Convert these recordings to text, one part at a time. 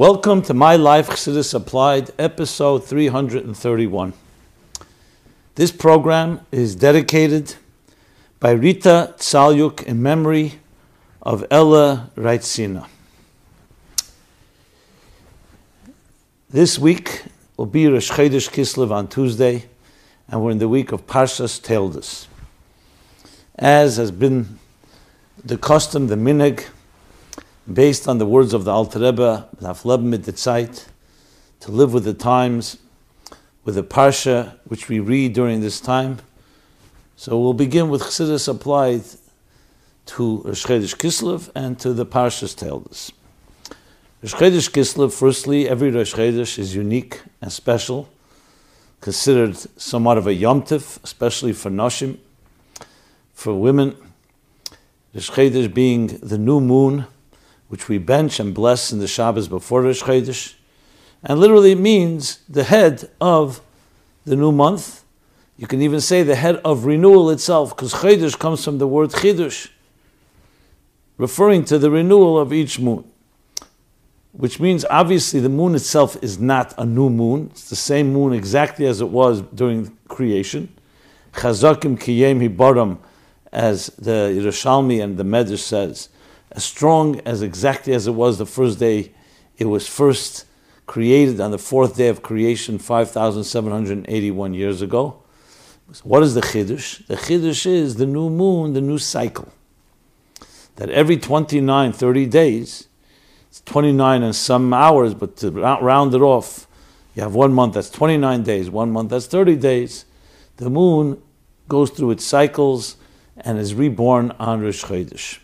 Welcome to My Life Chassidus Applied, episode 331. This program is dedicated by Rita Tsalyuk in memory of Ella Reitzina. This week will be Rosh Chodesh Kislev on Tuesday, and we're in the week of Parshas Toldos. As has been the custom, the minig, based on the words of the Alter Rebbe, mit to live with the times, with the Parsha which we read during this time. So we'll begin with Chassidus applied to Rosh Kislev and to the Parshas Toldos. Rosh Kislev, firstly, every Rosh is unique and special, considered somewhat of a yomtiv, especially for Noshim, for women. Rosh being the new moon, which we bench and bless in the Shabbos before Rosh Chodesh, and literally means the head of the new month. You can even say the head of renewal itself, because Chodesh comes from the word Chidush, referring to the renewal of each moon. Which means obviously the moon itself is not a new moon. It's the same moon exactly as it was during creation. Chazakim kiyem hibaram, as the Yerushalmi and the Medrash says, as strong as exactly as it was the first day it was first created on the fourth day of creation 5,781 years ago. What is the Chiddush? The Chiddush is the new moon, the new cycle. That every 29, 30 days, it's 29 and some hours, but to round it off, you have one month that's 29 days, one month that's 30 days. The moon goes through its cycles and is reborn on Rosh Chodesh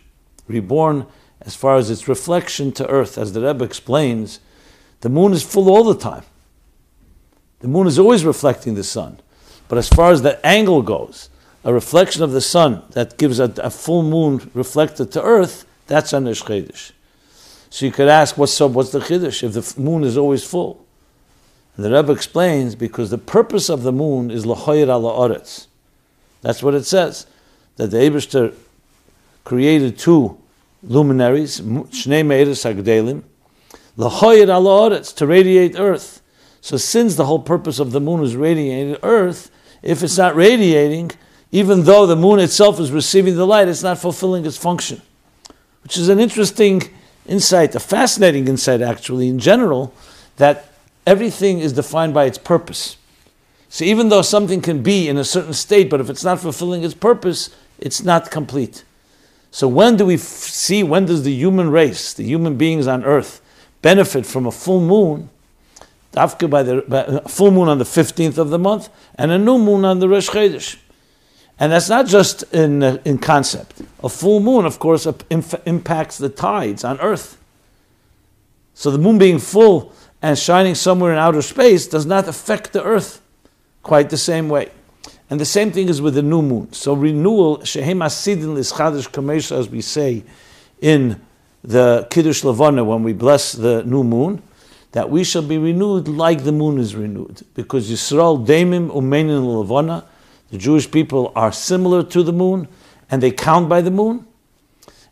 reborn as far as its reflection to earth. As the Rebbe explains, the moon is full all the time. The moon is always reflecting the sun. But as far as the angle goes, a reflection of the sun that gives a, a full moon reflected to earth, that's Rosh Chodesh. So you could ask, what's up, what's the Chiddush if the moon is always full? And the Rebbe explains, because the purpose of the moon is L'choyer ala. That's what it says. That the Eberster created two luminaries, Shnei Meiris Hagdelim, Lahoyed ala to radiate earth. So since the whole purpose of the moon is radiating earth, if it's not radiating, even though the moon itself is receiving the light, it's not fulfilling its function. Which is an interesting insight, a fascinating insight actually in general, that everything is defined by its purpose. So even though something can be in a certain state, but if it's not fulfilling its purpose, it's not complete. So when do we f- see, when does the human race, the human beings on earth, benefit from a full moon? After by the by full moon on the 15th of the month and a new moon on the Rosh Chodesh. And that's not just in, uh, in concept. A full moon, of course, impacts the tides on earth. So the moon being full and shining somewhere in outer space does not affect the earth quite the same way. And the same thing is with the new moon. So renewal, shehem asidin lischadish kamesha, as we say in the Kiddush Levana when we bless the new moon, that we shall be renewed like the moon is renewed. Because Yisrael Damim Umenin Levana, the Jewish people are similar to the moon, and they count by the moon.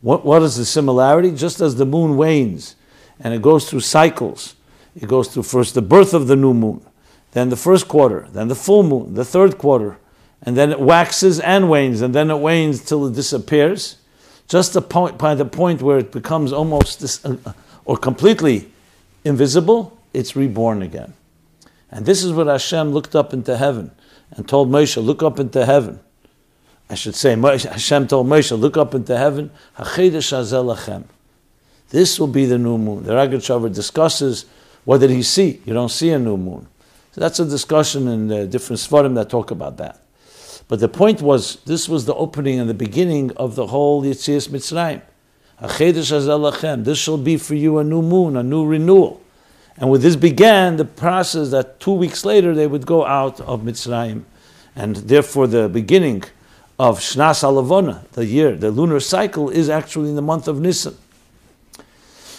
What, what is the similarity? Just as the moon wanes, and it goes through cycles. It goes through first the birth of the new moon, then the first quarter, then the full moon, the third quarter, and then it waxes and wanes, and then it wanes till it disappears. Just the point, by the point where it becomes almost dis, uh, or completely invisible, it's reborn again. And this is what Hashem looked up into heaven and told Moshe, look up into heaven. I should say, Hashem told Moshe, look up into heaven. This will be the new moon. The Rogatchover discusses what did he see? You don't see a new moon. So that's a discussion in uh, different svarim that talk about that. But the point was, this was the opening and the beginning of the whole Yitzias Mitzrayim. This shall be for you a new moon, a new renewal. And with this began the process that two weeks later they would go out of Mitzrayim. And therefore the beginning of Shnas Alavona, the year, the lunar cycle, is actually in the month of Nisan.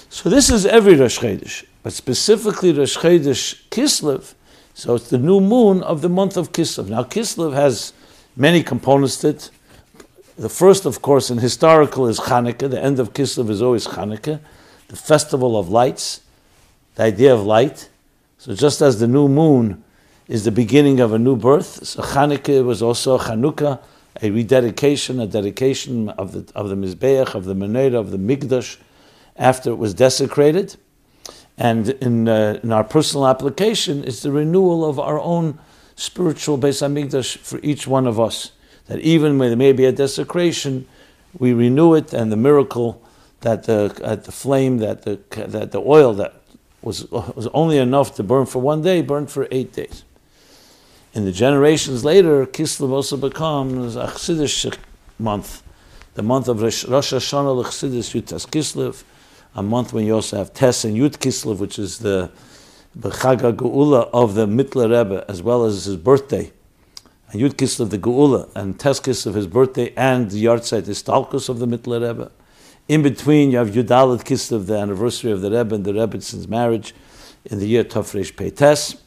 So this is every Rosh Chodesh, but specifically Rosh Chodesh Kislev, so it's the new moon of the month of Kislev. Now Kislev has many components to it. The first, of course, in historical is Hanukkah. The end of Kislev is always Hanukkah, the festival of lights. the idea of light. So just as the new moon is the beginning of a new birth, so Hanukkah was also Chanukah, a rededication, a dedication of the of the Mizbeach, of the Menorah, of the Migdash, after it was desecrated. And in, uh, in our personal application, it's the renewal of our own spiritual Beis Hamikdash for each one of us. That even when there may be a desecration, we renew it, and the miracle that the, at the flame, that the, that the oil that was, was only enough to burn for one day, burned for eight days. In the generations later, Kislev also becomes a Chassidish month, the month of Rosh Hashanah Chassidus Yutas Kislev, a month when you also have Tes and Yud Kislev, which is the Chag Geula of the Mittler Rebbe, as well as his birthday, and Yud Kislev the Geula, and Teskis of his birthday, and the Yartzeit Istalkus of the Mittler Rebbe. In between, you have Yudalit Kislev, the anniversary of the Rebbe and the Rebbetzins' marriage in the year Tafresh Peites.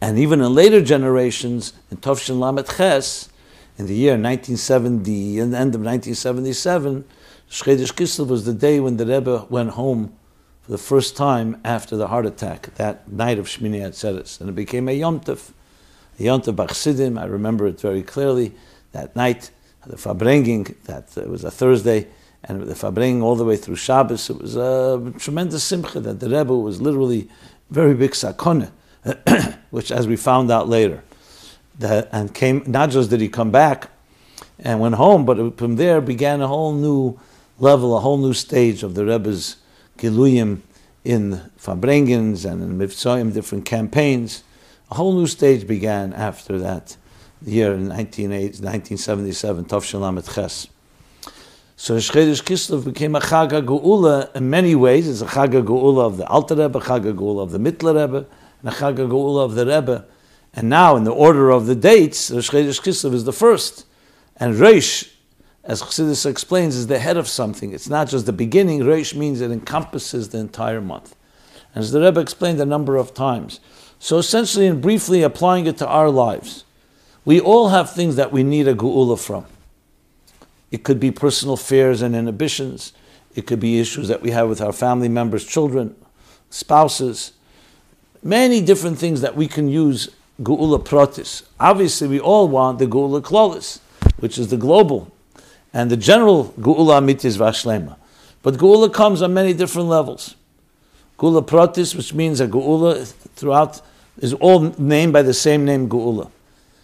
And even in later generations, in Tovshin Lamet Ches, in the year 1970, in the end of 1977, Shchedish Kislev was the day when the Rebbe went home for the first time after the heart attack, that night of Shmini Atzeres. And it became a Yomtiv, a Yomtiv Bachsidim. I remember it very clearly. That night, the Farbrengen, that uh, was a Thursday, and the Farbrengen all the way through Shabbos, it was a tremendous simcha that the Rebbe was literally very big sakone, which as we found out later, that, and came, not just did he come back and went home, but from there began a whole new level, a whole new stage of the Rebbe's Giluyim in Farbrengens and in Mivtzoyim, different campaigns. A whole new stage began after that year in 1977, Tov Shalamet Ches. So Shchedish Kislev became a Chaga Geula in many ways. It's a Chaga Geula of the Alter Rebbe, Chaga Geula of the Mittler Rebbe, and a Chaga Geula of the Rebbe. And now, in the order of the dates, Shchedish Kislev is the first. And Reish as Chassidus explains, is the head of something. It's not just the beginning. Reish means it encompasses the entire month. And as the Rebbe explained a number of times. So essentially and briefly applying it to our lives, we all have things that we need a geula from. It could be personal fears and inhibitions. It could be issues that we have with our family members, children, spouses. Many different things that we can use geula protis. Obviously, we all want the geula klolis, which is the global and the general Geula Amit is Vashlema. But Geula comes on many different levels. Geula Pratis, which means a Geula throughout, is all named by the same name, Geula.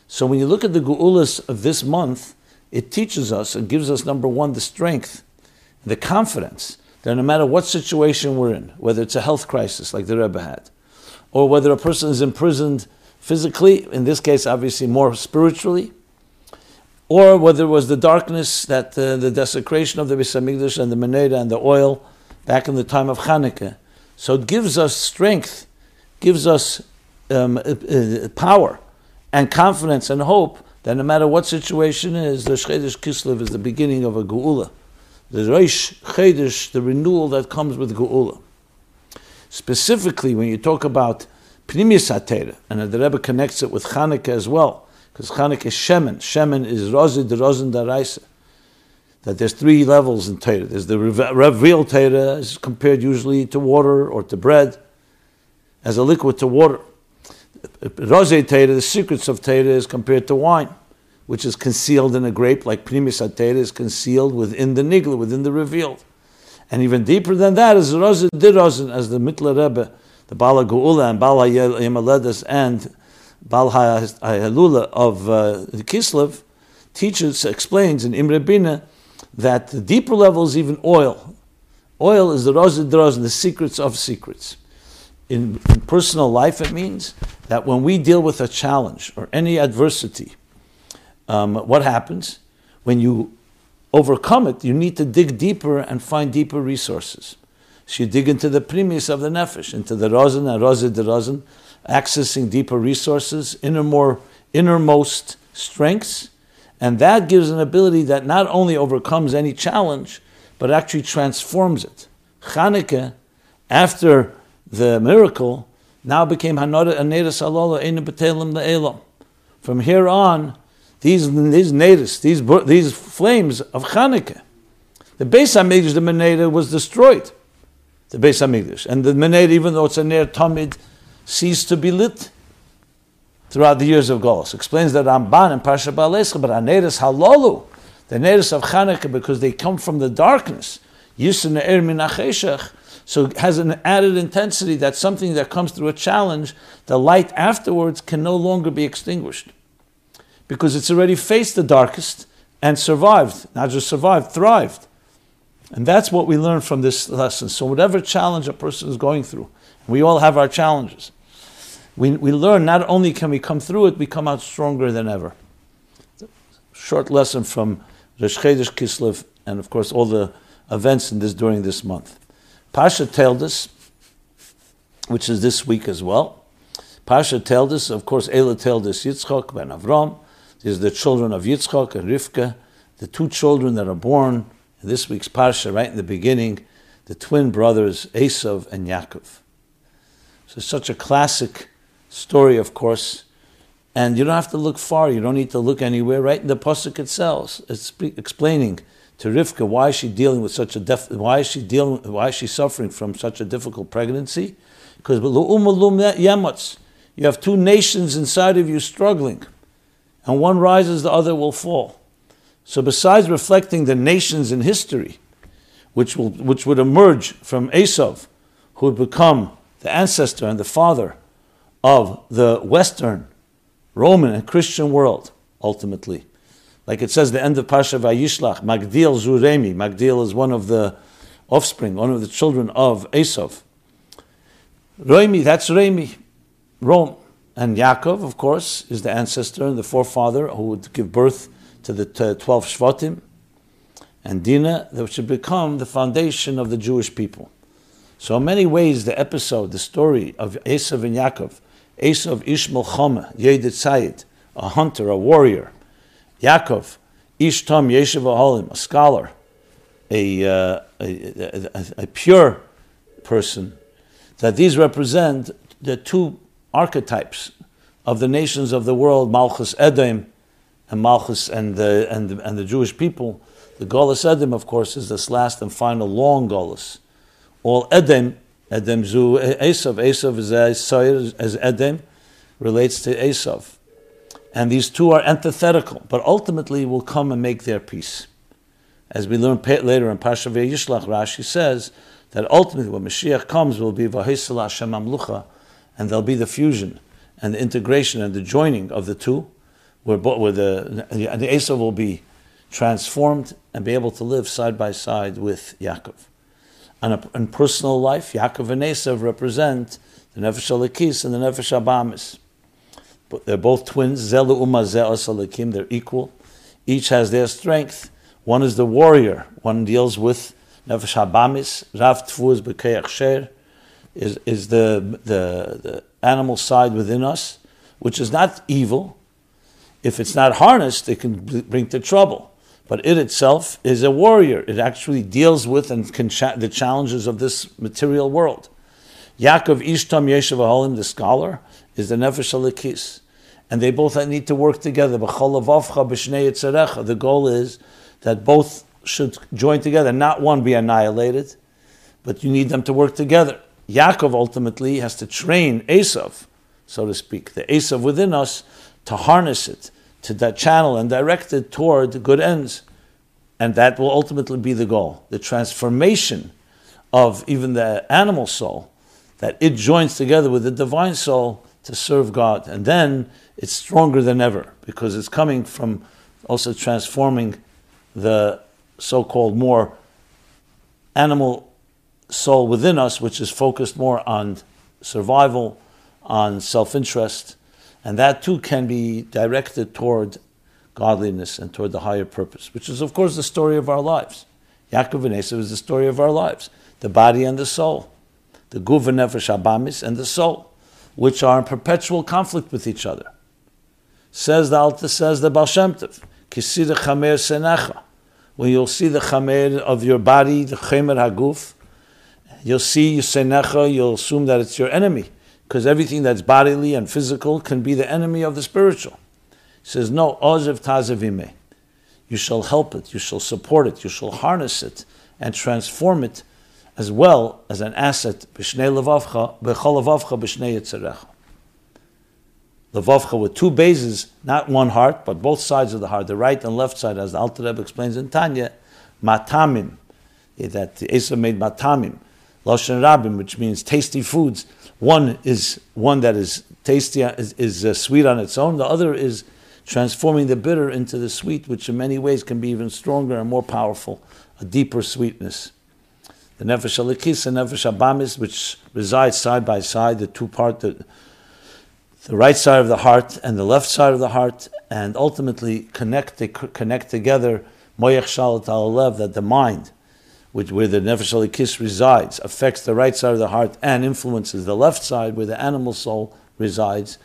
So when you look at the Geulas of this month, it teaches us and gives us, number one, the strength, the confidence that no matter what situation we're in, whether it's a health crisis like the Rebbe had, or whether a person is imprisoned physically, in this case, obviously more spiritually, or whether it was the darkness that uh, the desecration of the Beis and the Menorah and the oil back in the time of Hanukkah. So it gives us strength, gives us um, uh, uh, power and confidence and hope that no matter what situation is, the Chedesh Kislev is the beginning of a Geula. The Reish Chedesh, the renewal that comes with Geula. Specifically, when you talk about HaTeira, and the Rebbe connects it with Hanukkah as well, because Chanukah is Shemen. Shemen is Rozid, the Rozin Daraisa. That there's three levels in Torah. There's the real Torah, is compared usually to water or to bread, as a liquid to water. Rozid Torah, the secrets of Torah, is compared to wine, which is concealed in a grape, like Primis Torah is concealed within the nigla, within the revealed. And even deeper than that is Rozid Dirozin, as the Mittler Rebbe, the Bala Geula and Bala Yemaledas and Bal HaHalula of uh, Kislev teaches, explains in Imre Bina that the deeper level is even oil. Oil is the rozid and the secrets of secrets. In, in personal life, it means that when we deal with a challenge or any adversity, um, what happens? When you overcome it, you need to dig deeper and find deeper resources. So you dig into the premise of the nefesh, into the rosin and rozid the rosin, accessing deeper resources, inner more, innermost strengths, and that gives an ability that not only overcomes any challenge, but actually transforms it. Chanukah, after the miracle, now became Hanada Aneda Salola Einu Betelim. From here on, these these natives, these these flames of Chanukah, the Beis Hamikdash, the Meneda, was destroyed. the Beis Hamikdash. And the Mener, even though it's a Ner Tamid, ceased to be lit throughout the years of Golos. Explains that Ramban and Parsha Baalescha, but Aneris Halalu, the Neris of Chanukah, because they come from the darkness, Yisra Ne'er Minacheshach, so it has an added intensity that something that comes through a challenge, the light afterwards can no longer be extinguished. Because it's already faced the darkest and survived. Not just survived, thrived. And that's what we learn from this lesson. So, whatever challenge a person is going through, we all have our challenges. We, we learn not only can we come through it, we come out stronger than ever. Short lesson from Rosh Chodesh Kislev, and of course all the events in this during this month. Pasha told us, which is this week as well. Pasha told us, of course, Ela told us Yitzchak ben Avram. These are the children of Yitzchok and Rivka, the two children that are born in this week's Parsha, right in the beginning, the twin brothers Esav and Yaakov. So such a classic story, of course, and you don't have to look far. You don't need to look anywhere. Right in the pasuk itself, it's explaining to Rivka why is she dealing with such a def- why is she dealing why is she suffering from such a difficult pregnancy? Because you have two nations inside of you struggling, and one rises, the other will fall. So besides reflecting the nations in history, which will which would emerge from Esav, who would become the ancestor and the father of the Western Roman and Christian world, ultimately. Like it says, the end of Pasha Vayishlach, Magdil Zuremi. Magdil is one of the offspring, one of the children of Esav. Remi, that's Remi, Rome. And Yaakov, of course, is the ancestor and the forefather who would give birth to the 12 Shvatim. And Dinah, that should become the foundation of the Jewish people. So, in many ways, the episode, the story of Esav and Yaakov, Esav Ishmael Chama, Yedid Sayid, a hunter, a warrior. Yaakov, Ishtam Yeshiv Aholim, a scholar, a, uh, a, a, a, pure person. That these represent the two archetypes of the nations of the world, Malchus Edom and Malchus and the, and the, and the Jewish people. The Golas Edom, of course, is this last and final long Golas. All Edom Edom zu Esav. Esav is as, as Edom relates to Esav. And these two are antithetical, but ultimately will come and make their peace. As we learn later in Pasha Yishlach, Rashi says that ultimately when Mashiach comes will be Vahisala Hashem Amlucha, and there'll be the fusion and the integration and the joining of the two, where, where the, the Esav will be transformed and be able to live side by side with Yaakov. In personal life, Yaakov and Esav represent the Nefesh Alakis and the Nefesh Abamis. But they're both twins. Zelu Umazeh. They're equal. Each has their strength. One is the warrior. One deals with Nefesh Habamis. Rav Tfuz B'Keach Sher is, is the, the, the animal side within us, which is not evil. If it's not harnessed, it can bring to trouble but it itself is a warrior. It actually deals with and cha- the challenges of this material world. Yaakov Ishtam Yeshiv Ahalim, the scholar, is the Nefesh Alikis. And they both need to work together. The goal is that both should join together, not one be annihilated, but you need them to work together. Yaakov ultimately has to train Esav, so to speak, the Esav within us, to harness it, to that channel and direct it toward good ends. And that will ultimately be the goal. The transformation of even the animal soul, that it joins together with the divine soul to serve God. And then it's stronger than ever because it's coming from also transforming the so called more animal soul within us, which is focused more on survival, on self interest, and that too can be directed toward godliness and toward the higher purpose, which is, of course, the story of our lives. Yaakov and Esav is the story of our lives the body and the soul, the guv and nefesh abamis and the soul, which are in perpetual conflict with each other. Says the Alta, says the Baal Shem Tov, kisida chamer. When you'll see the chamer of your body, the chamer haguf, you'll see your senecha, you'll assume that it's your enemy because everything that's bodily and physical can be the enemy of the spiritual. He says, No, ozev tazevime. You shall help it, you shall support it, you shall harness it and transform it as well as an asset, levavcha, with two bases, not one heart, but both sides of the heart, the right and left side, as the Alter Rebbe explains in Tanya, matamim, that Asa made matamim, lashon rabim, which means tasty foods. One is one that is tasty, is, is uh, sweet on its own. The other is transforming the bitter into the sweet, which in many ways can be even stronger and more powerful, a deeper sweetness. The nefesh alikis and nefesh abamis, which reside side by side, the two part, the, the right side of the heart and the left side of the heart, and ultimately connect connect together. Moyach shalat al that the mind which, where the nefesh alikis resides, affects the right side of the heart and influences the left side where the animal soul resides,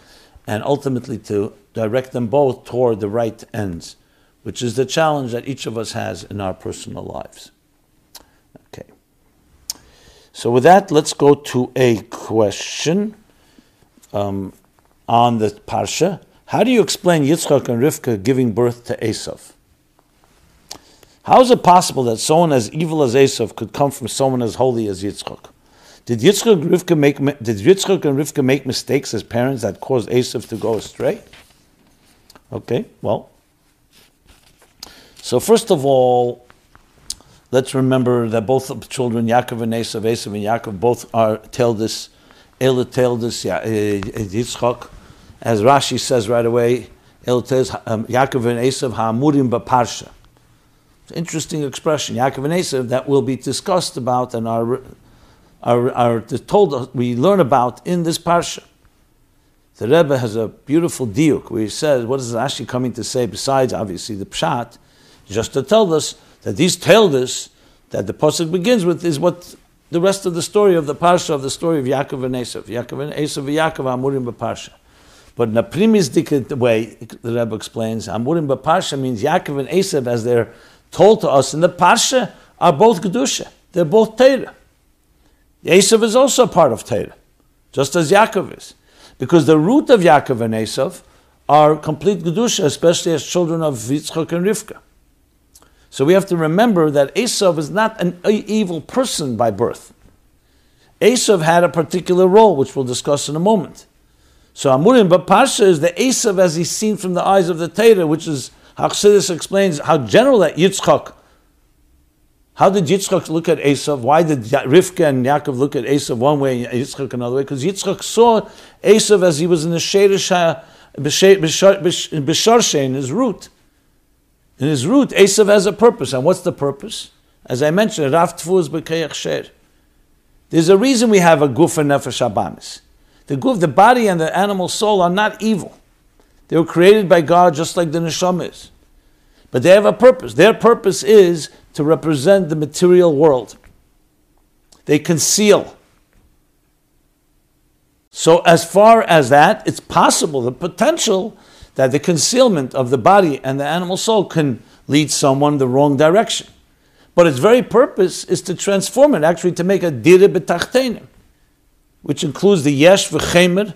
and ultimately to direct them both toward the right ends, which is the challenge that each of us has in our personal lives. Okay. So with that, let's go to a question um, on the parsha. How do you explain Yitzchak and Rivka giving birth to Esav? How is it possible that someone as evil as Esav could come from someone as holy as Yitzchak? Did Yitzchak and Rivka make, did and Rivka make mistakes as parents that caused Esav to go astray? Okay, well. So first of all, let's remember that both children, Yaakov and Esav, Esav and Yaakov, both are this, Ela this, uh, Yitzchak. As Rashi says right away, Ela tells um, Yaakov and Esav ha'amurim ba'parsha. Interesting expression, Yaakov and Esav, that will be discussed about and are, are, are told, we learn about in this parsha. The Rebbe has a beautiful diuk where he says, what is it actually coming to say besides obviously the pshat, just to tell us that these us that the pasuk begins with is what the rest of the story of the parsha of the story of Yaakov and Esav. Yaakov and Esav Yaakov Amurim b'parsha. But in a primistic way, the Rebbe explains, Amurim b'parsha means Yaakov and Esav as they're told to us in the Parsha are both Kedusha. They're both Torah. Esav is also part of Torah, just as Yaakov is. Because the root of Yaakov and Esav are complete Kedusha, especially as children of Yitzchak and Rivka. So we have to remember that Esav is not an evil person by birth. Esav had a particular role, which we'll discuss in a moment. So Amurim, but Parsha is the Esav as he's seen from the eyes of the Torah, which is Hachsidis explains how general that Yitzchak. How did Yitzchak look at Esav? Why did Rivka and Yaakov look at Esav one way and Yitzchak another way? Because Yitzchak saw Esav as he was in the Shadish Bisharshe, in his root. In his root, Esav has a purpose. And what's the purpose? As I mentioned, Rav Tfuz B'Kayach Sher. There's a reason we have a guf and nefesh abamis. The guf, the body and the animal soul are not evil. They were created by God just like the neshama is. But they have a purpose. Their purpose is to represent the material world. They conceal. So, as far as that, it's possible, the potential that the concealment of the body and the animal soul can lead someone the wrong direction. But its very purpose is to transform it, actually to make a dire betachtenim, which includes the yesh v'chemer,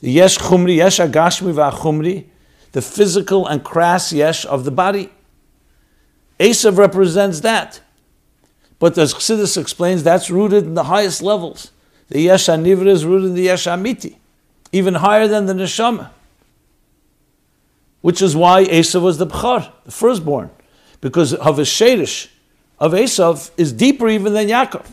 the yesh chumri, yesh agashmi v'achumri, the physical and crass yesh of the body. Esav represents that. But as Chassidus explains, that's rooted in the highest levels. The yesh anivra is rooted in the yesh amiti, even higher than the neshama. Which is why Esav was the bchar, the firstborn, because of his shadish of Esav is deeper even than Yaakov.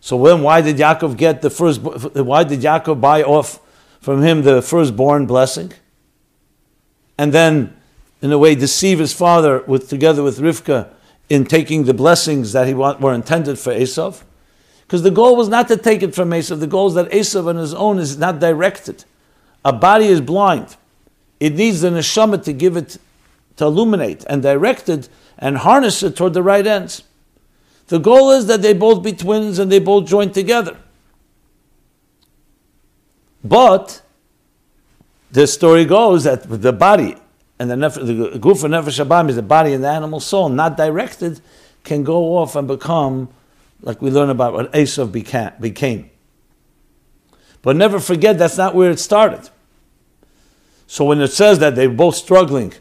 So when why did Yaakov get the first? Why did Yaakov buy off from him the firstborn blessing, and then, in a way, deceive his father with together with Rivka in taking the blessings that he want, were intended for Esav. Because the goal was not to take it from Esav. The goal is that Esav on his own is not directed. A body is blind. It needs the neshama to give it, to illuminate and direct it and harness it toward the right ends. The goal is that they both be twins and they both join together. But the story goes that the body and the, nef- the goof of nefesh abam is the body and the animal soul, not directed, can go off and become, like we learn about what Esav became. But never forget that's not where it started. So when it says that they're both struggling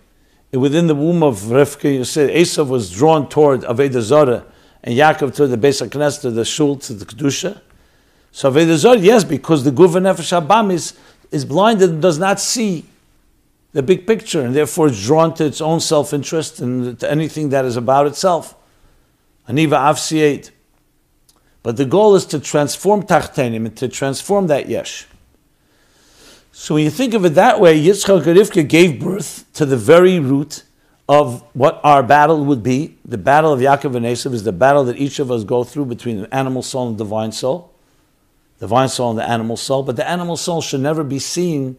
eh, within the womb of Rivka, you say Esav was drawn toward Aveda Zara and Yaakov to the Beis HaKnesset, the Shul, to the Kedusha. So Avodah yes, because the Guv Nefesh is, is blinded and does not see the big picture, and therefore it's drawn to its own self-interest and to anything that is about itself. Aniva Avsiate. But the goal is to transform Tachtenim and to transform that Yesh. So when you think of it that way, Yitzchak Rivka gave birth to the very root of what our battle would be. The battle of Yaakov and Esav is the battle that each of us go through between the animal soul and divine soul, divine soul and the animal soul. But the animal soul should never be seen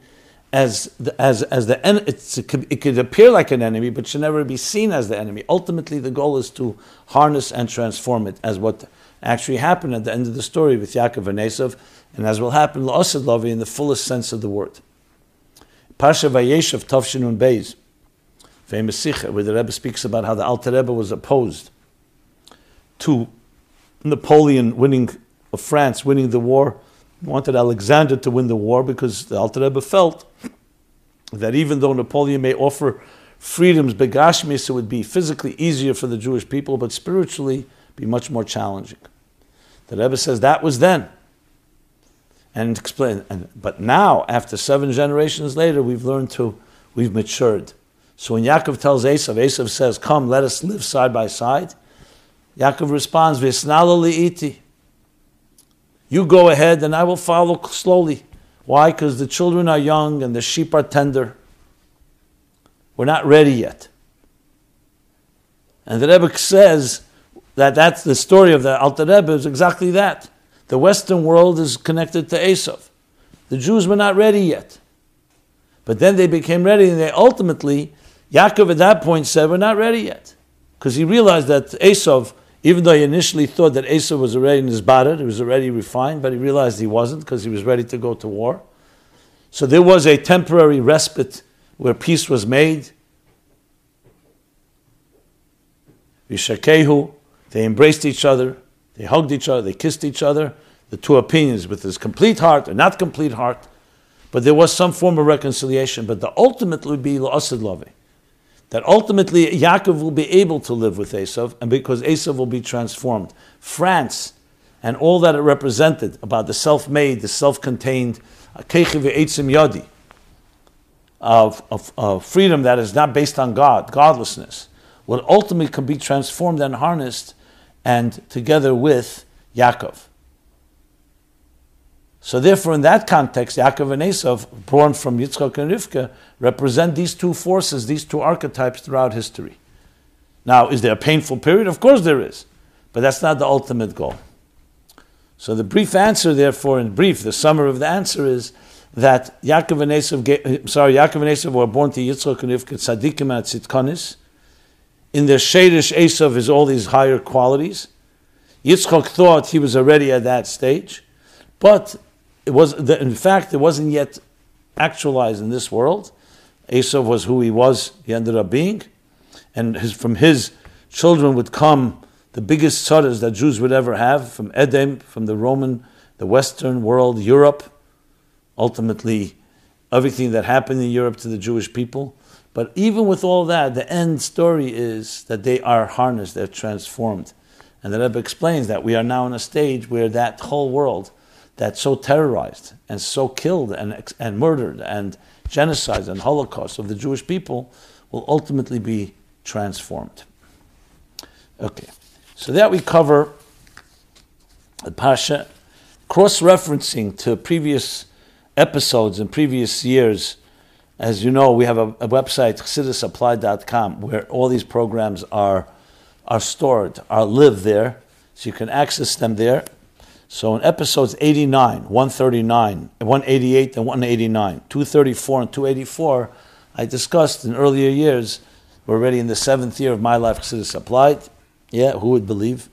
as the, as as the en- it could, it could appear like an enemy, but should never be seen as the enemy. Ultimately, the goal is to harness and transform it, as what actually happened at the end of the story with Yaakov and Esav, and as will happen La'asad Lavi in the fullest sense of the word. Pasha Vayeshev Tavshinun Beis famous Sikha, where the Rebbe speaks about how the Alter Rebbe was opposed to Napoleon winning of France, winning the war, wanted Alexander to win the war because the Alter Rebbe felt that even though Napoleon may offer freedoms, begashmis, it would be physically easier for the Jewish people, but spiritually be much more challenging. The Rebbe says that was then. And explain, and, but now, after seven generations later, we've learned to, we've matured. So when Yaakov tells Esav, Esav says, Come, let us live side by side. Yaakov responds, Visnala iti. You go ahead and I will follow slowly. Why? Because the children are young and the sheep are tender. We're not ready yet. And the Rebbe says that that's the story of the Alter Rebbe is exactly that. The Western world is connected to Esav. The Jews were not ready yet. But then they became ready and they ultimately Yaakov at that point said, We're not ready yet. Because he realized that Esav, even though he initially thought that Esav was already in his body, he was already refined, but he realized he wasn't because he was ready to go to war. So there was a temporary respite where peace was made. Vishakehu, they embraced each other, they hugged each other, they kissed each other. The two opinions with his complete heart and not complete heart. But there was some form of reconciliation. But the ultimate would be la'asid love that ultimately Yaakov will be able to live with Esav, and because Esav will be transformed. France and all that it represented about the self-made, the self-contained uh, kechiv eitzim yadi of, of, of freedom that is not based on God, godlessness, will ultimately can be transformed and harnessed, and together with Yaakov. So therefore, in that context, Yaakov and Esav, born from Yitzchak and Rivka, represent these two forces, these two archetypes throughout history. Now, is there a painful period? Of course there is, but that's not the ultimate goal. So the brief answer, therefore, in brief, the summary of the answer is that Yaakov and Esav, eh, sorry, Yaakov and Esav were born to Yitzchak and Rivka, tzaddikim at tzitkonis. In their shadish, Esav is all these higher qualities. Yitzchak thought he was already at that stage, but it was, in fact, it wasn't yet actualized in this world. Esav was who he was, he ended up being. And his, from his children would come the biggest tzaras that Jews would ever have from Edom, from the Roman, the Western world, Europe, ultimately everything that happened in Europe to the Jewish people. But even with all that, the end story is that they are harnessed, they're transformed. And the Rebbe explains that we are now in a stage where that whole world that so terrorized and so killed and, and murdered and genocide and holocaust of the Jewish people will ultimately be transformed. Okay, so that we cover the Pasha, cross-referencing to previous episodes in previous years. As you know, we have a, a website, chassidusapplied.com, where all these programs are, are stored, are live there, so you can access them there. So in episodes 89, 139, 188, and 189, 234 and 284, I discussed in earlier years, we're already in the seventh year of my life Chassidus applied. Yeah, who would believe?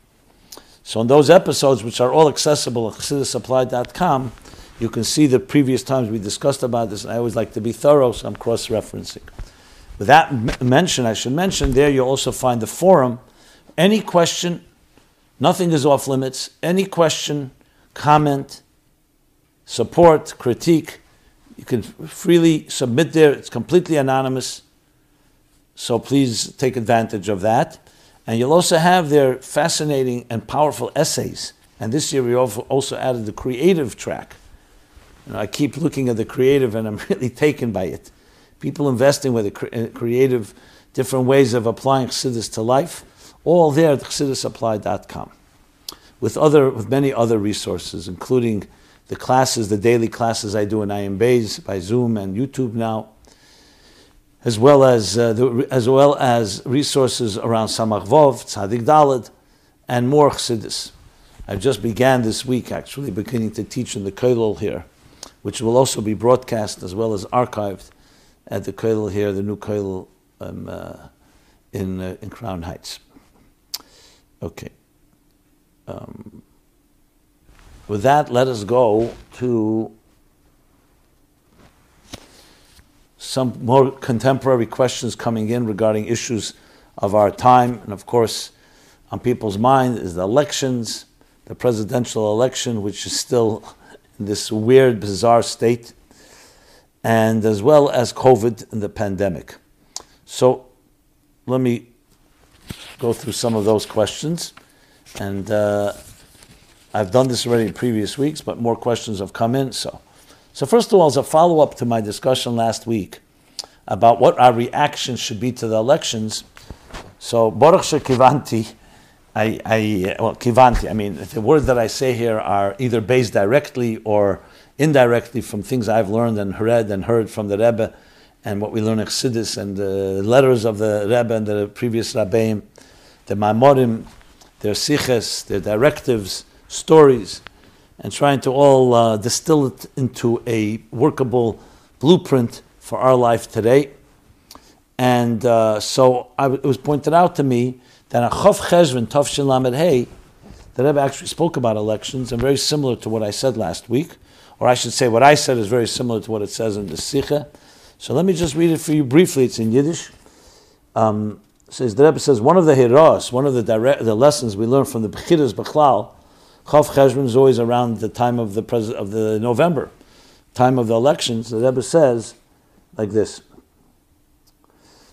So in those episodes, which are all accessible at chassidusapplied.com, you can see the previous times we discussed about this, and I always like to be thorough, so I'm cross-referencing. With that m- mention, I should mention there you'll also find the forum. Any question, Nothing is off limits. Any question, comment, support, critique, you can freely submit there. It's completely anonymous. So please take advantage of that. And you'll also have their fascinating and powerful essays. And this year we also added the creative track. I keep looking at the creative and I'm really taken by it. People investing with the creative, different ways of applying Chassidus to life, all there at chassidusapply.com. With, other, with many other resources, including the classes, the daily classes I do in IM Bays by Zoom and YouTube now, as well as, uh, the, as well as resources around Samach Vov, Tzadik and more Chassidus. I just began this week actually beginning to teach in the Kollel here, which will also be broadcast as well as archived at the Kollel here, the new Kollel um, uh, in, uh, in Crown Heights. Okay. Um, with that, let us go to some more contemporary questions coming in regarding issues of our time. And of course, on people's mind is the elections, the presidential election, which is still in this weird, bizarre state, and as well as COVID and the pandemic. So let me go through some of those questions. And uh, I've done this already in previous weeks, but more questions have come in. So so first of all, as a follow-up to my discussion last week about what our reaction should be to the elections, so Baruch Kivanti, I, I, well, Kivanti, I mean, the words that I say here are either based directly or indirectly from things I've learned and read and heard from the Rebbe and what we learn in Chassidus and the letters of the Rebbe and the previous Rabbeim, the Maimorim, their siches, their directives, stories and trying to all uh, distill it into a workable blueprint for our life today. And uh, so I, it was pointed out to me that a Chav Cheshvan Tavshin Lamed Hey, the Rebbe actually spoke about elections and very similar to what I said last week, or I should say what I said is very similar to what it says in the Sikha. So let me just read it for you briefly. It's in Yiddish. Um, says the Rebbe says one of the hiras, one of the direct, the lessons we learn from the Bechiras Bechlal Chav Cheshvan is always around the time of the pres- of the November, time of the elections. The Rebbe says like this: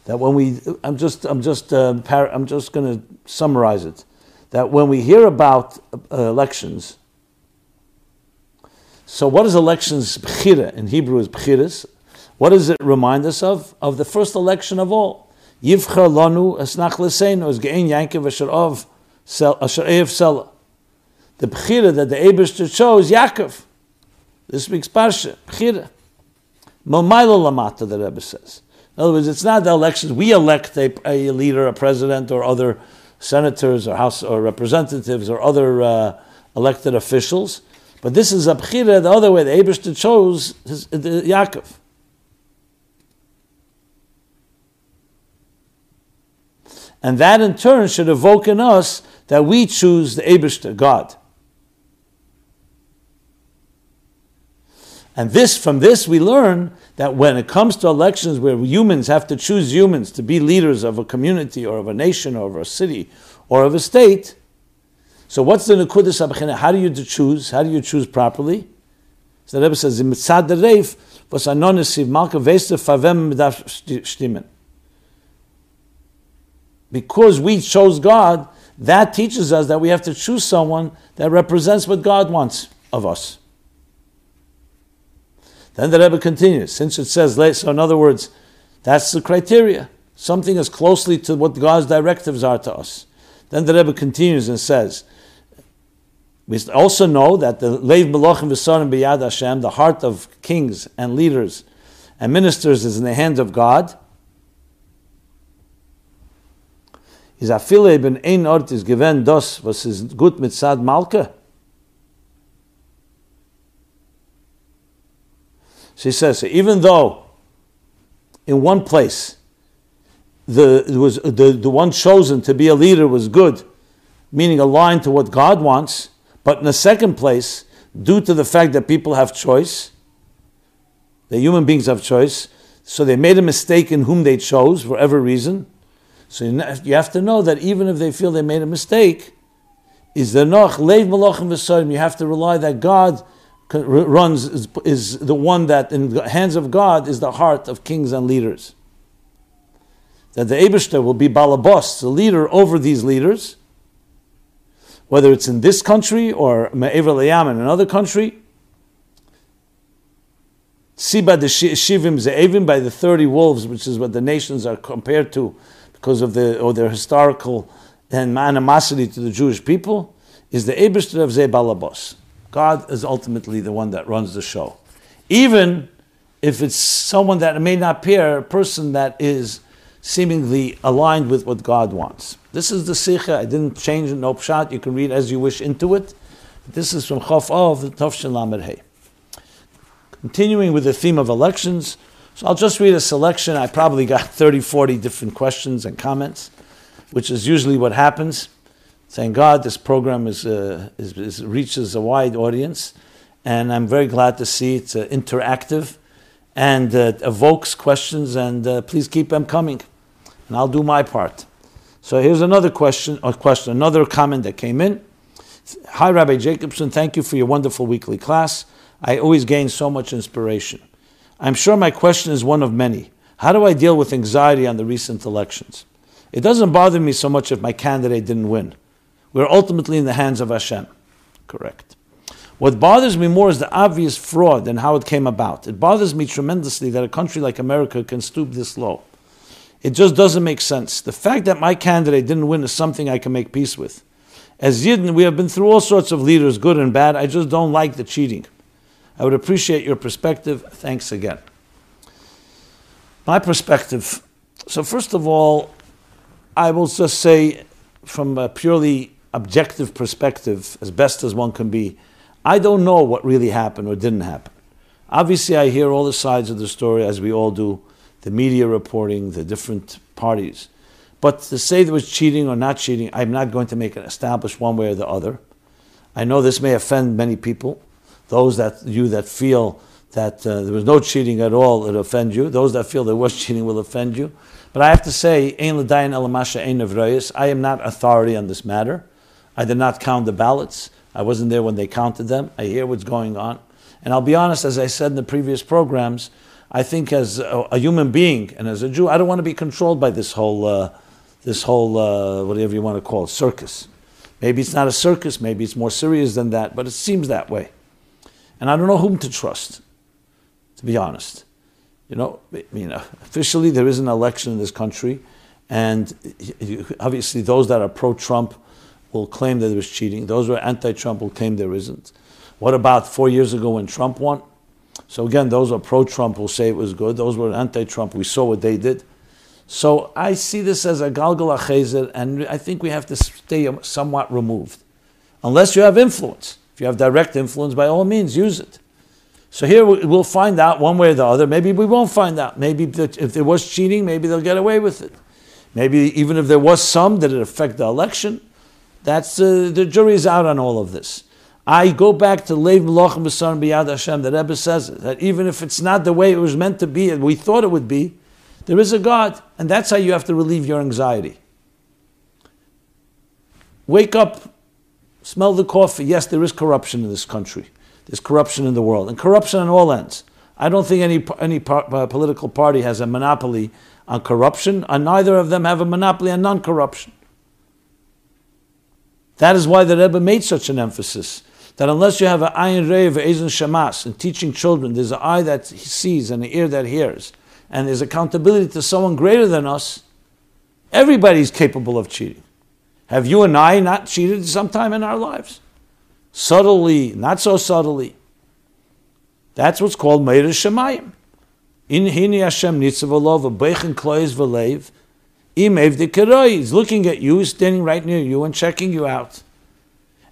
that when we, I'm just, I'm just, uh, par- I'm just going to summarize it. That when we hear about uh, elections, so what is elections? Bechira in Hebrew is bechiras. What does it remind us of? Of the first election of all. Yivcher lanu esnach leseinu is gein Yankiv asher of asher eif selah the Bechira that the Abishter chose, Yaakov. This week's Parsha, Bechira. Momailo Lamata, the Rebbe says. In other words, it's not the elections. We elect a, a leader, a president, or other senators, or house, or representatives, or other uh, elected officials. But this is a Bechira the other way. The Abishter chose his, the, Yaakov. And that in turn should evoke in us that we choose the Abishter, God. And this, from this, we learn that when it comes to elections where humans have to choose humans to be leaders of a community or of a nation or of a city or of a state, so what's the Nekudas Abachina? How do you choose? How do you choose properly? So the Rebbe says, Reif, was anonisiv malka veste favem stimmen. Because we chose God, that teaches us that we have to choose someone that represents what God wants of us. Then the Rebbe continues, since it says, so in other words, that's the criteria. Something as closely to what God's directives are to us. Then the Rebbe continues and says, we also know that the Leiv Melachim V'Sarim B'Yad Hashem, the heart of kings and leaders and ministers is in the hands of God. Is afile ben ein ort is given dos was is gut mit sad malke. She says, even though in one place the, was, the, the one chosen to be a leader was good, meaning aligned to what God wants, but in the second place, due to the fact that people have choice, the human beings have choice, so they made a mistake in whom they chose for whatever reason. So you have to know that even if they feel they made a mistake, is the noch leiv malachim v'sodim. You have to rely that God runs is, is, the one that in the hands of God is the heart of kings and leaders. that the Abishter will be Balabos, the leader over these leaders, whether it's in this country or Me'ever Layam in another country. Siba de Shivim Ze'evim by the 30 wolves, which is what the nations are compared to because of the, or their historical and animosity to the Jewish people, is the Abishter of Ze Balabos. God is ultimately the one that runs the show. Even if it's someone that may not appear, a person that is seemingly aligned with what God wants. This is the Sikha. I didn't change it, no pshat. You can read as you wish into it. This is from Chof of the Tafshin Lamed Continuing with the theme of elections, so I'll just read a selection. I probably got 30, 40 different questions and comments, which is usually what happens. Thank God this program is, uh, is, is reaches a wide audience, and I'm very glad to see it's uh, interactive and uh, evokes questions, and uh, please keep them coming, and I'll do my part. So here's another question, a question, another comment that came in. Hi, Rabbi Jacobson. Thank you for your wonderful weekly class. I always gain so much inspiration. I'm sure my question is one of many. How do I deal with anxiety on the recent elections? It doesn't bother me so much if my candidate didn't win. We're ultimately in the hands of Hashem. Correct. What bothers me more is the obvious fraud and how it came about. It bothers me tremendously that a country like America can stoop this low. It just doesn't make sense. The fact that my candidate didn't win is something I can make peace with. As Yidden, we have been through all sorts of leaders, good and bad. I just don't like the cheating. I would appreciate your perspective. Thanks again. My perspective. So, first of all, I will just say, from a purely objective perspective, as best as one can be, I don't know what really happened or didn't happen. Obviously, I hear all the sides of the story, as we all do the media reporting, the different parties. But to say there was cheating or not cheating, I'm not going to make it establish one way or the other. I know this may offend many people. Those that you that feel that uh, there was no cheating at all, it offend you. Those that feel there was cheating will offend you. But I have to say, I am not authority on this matter. I did not count the ballots. I wasn't there when they counted them. I hear what's going on. And I'll be honest, as I said in the previous programs, I think as a, a human being and as a Jew, I don't want to be controlled by this whole, uh, this whole uh, whatever you want to call it, circus. Maybe it's not a circus, maybe it's more serious than that, but it seems that way. And I don't know whom to trust, to be honest. You know, I mean, officially there is an election in this country, and obviously those that are pro-Trump will claim that there was cheating. Those who are anti-Trump will claim there isn't. What about four years ago when Trump won? So again, those who are pro-Trump will say it was good. Those who are anti-Trump, we saw what they did. So I see this as a galgal and I think we have to stay somewhat removed, unless you have influence. If you have direct influence, by all means, use it. So here we'll find out one way or the other. Maybe we won't find out. Maybe if there was cheating, maybe they'll get away with it. Maybe even if there was some, did it affect the election? That's uh, the jury's out on all of this. I go back to Lev Melachim B'Sar B'Yad Hashem. The Rebbe says it, that even if it's not the way it was meant to be, and we thought it would be, there is a God, and that's how you have to relieve your anxiety. Wake up, smell the coffee. Yes, there is corruption in this country. There's corruption in the world, and corruption on all ends. I don't think any any par, uh, political party has a monopoly on corruption, and neither of them have a monopoly on non-corruption. That is why the Rebbe made such an emphasis that unless you have an ayin reiv ezen shamas and teaching children, there's an eye that sees and an ear that hears, and there's accountability to someone greater than us. Everybody's capable of cheating. Have you and I not cheated sometime in our lives? Subtly, not so subtly. That's what's called Meir Shemayim. In Hini Hashem Nitzav Alov, Bechen Klois Velev, Imev de He's looking at you, standing right near you, and checking you out.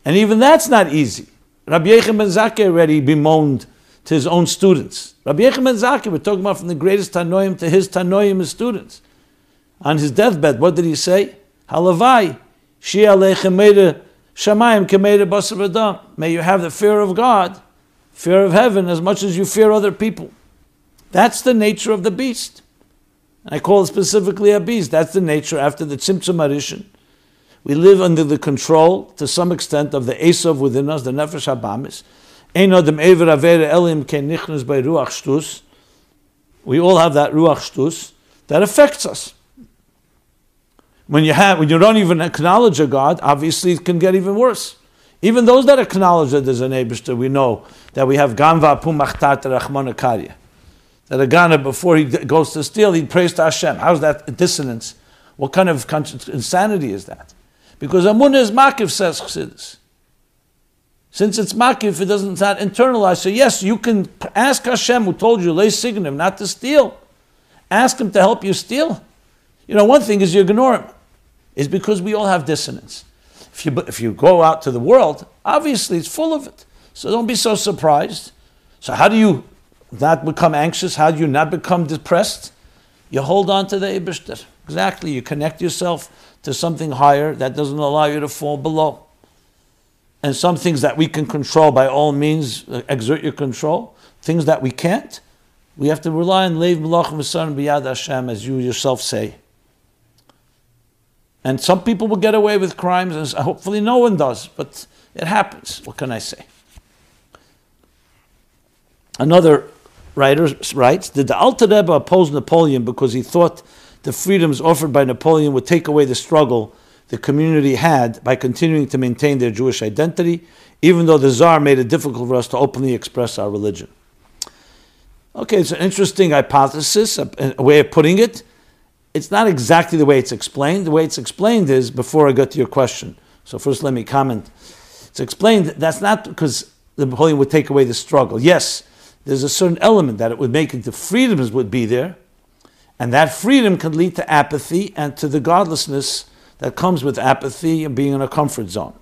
And even that's not easy. Rabbi Yochanan ben Zakkai already bemoaned to his own students. Rabbi Yochanan ben Zakkai, we're talking about from the greatest Tanoim to his Tanoim, his students. On his deathbed, what did he say? Halavai, May you have the fear of God, fear of heaven, as much as you fear other people. That's the nature of the beast. I call it specifically a beast. That's the nature after the Tzimtzum Arishin. We live under the control, to some extent, of the Esav within us, the Nefesh Habamis. We all have that Ruach Shtus that affects us. When you have, when you don't even acknowledge a God, obviously it can get even worse. Even those that acknowledge that there's an Abishter, we know that we have Ganva Pumachtat Rachmana Karya. That a Ghana, before he goes to steal, he prays to Hashem. How's that dissonance? What kind of insanity is that? Because Amunah is Makif, says Chassidus. Since it's Makif, it doesn't, not internalized. So yes, you can ask Hashem, who told you, lay signative, not to steal. Ask him to help you steal. You know, one thing is you ignore him. Is because we all have dissonance. If you, if you go out to the world, obviously it's full of it. So don't be so surprised. So how do you not become anxious? How do you not become depressed? You hold on to the Ibishter. Exactly. You connect yourself to something higher that doesn't allow you to fall below. And some things that we can control by all means, uh, exert your control. Things that we can't, we have to rely on Leiv Melach V'San B'Yad Hashem, as you yourself say. And some people will get away with crimes, and hopefully no one does, but it happens. What can I say? Another writer writes Did the Alter Rebbe oppose Napoleon because he thought the freedoms offered by Napoleon would take away the struggle the community had by continuing to maintain their Jewish identity, even though the Tsar made it difficult for us to openly express our religion? Okay, it's an interesting hypothesis, a, a way of putting it. It's not exactly the way it's explained. The way it's explained is before I get to your question. So first, let me comment. It's explained that's not because the Napoleon would take away the struggle. Yes, there's a certain element that it would make the freedoms would be there, and that freedom can lead to apathy and to the godlessness that comes with apathy and being in a comfort zone.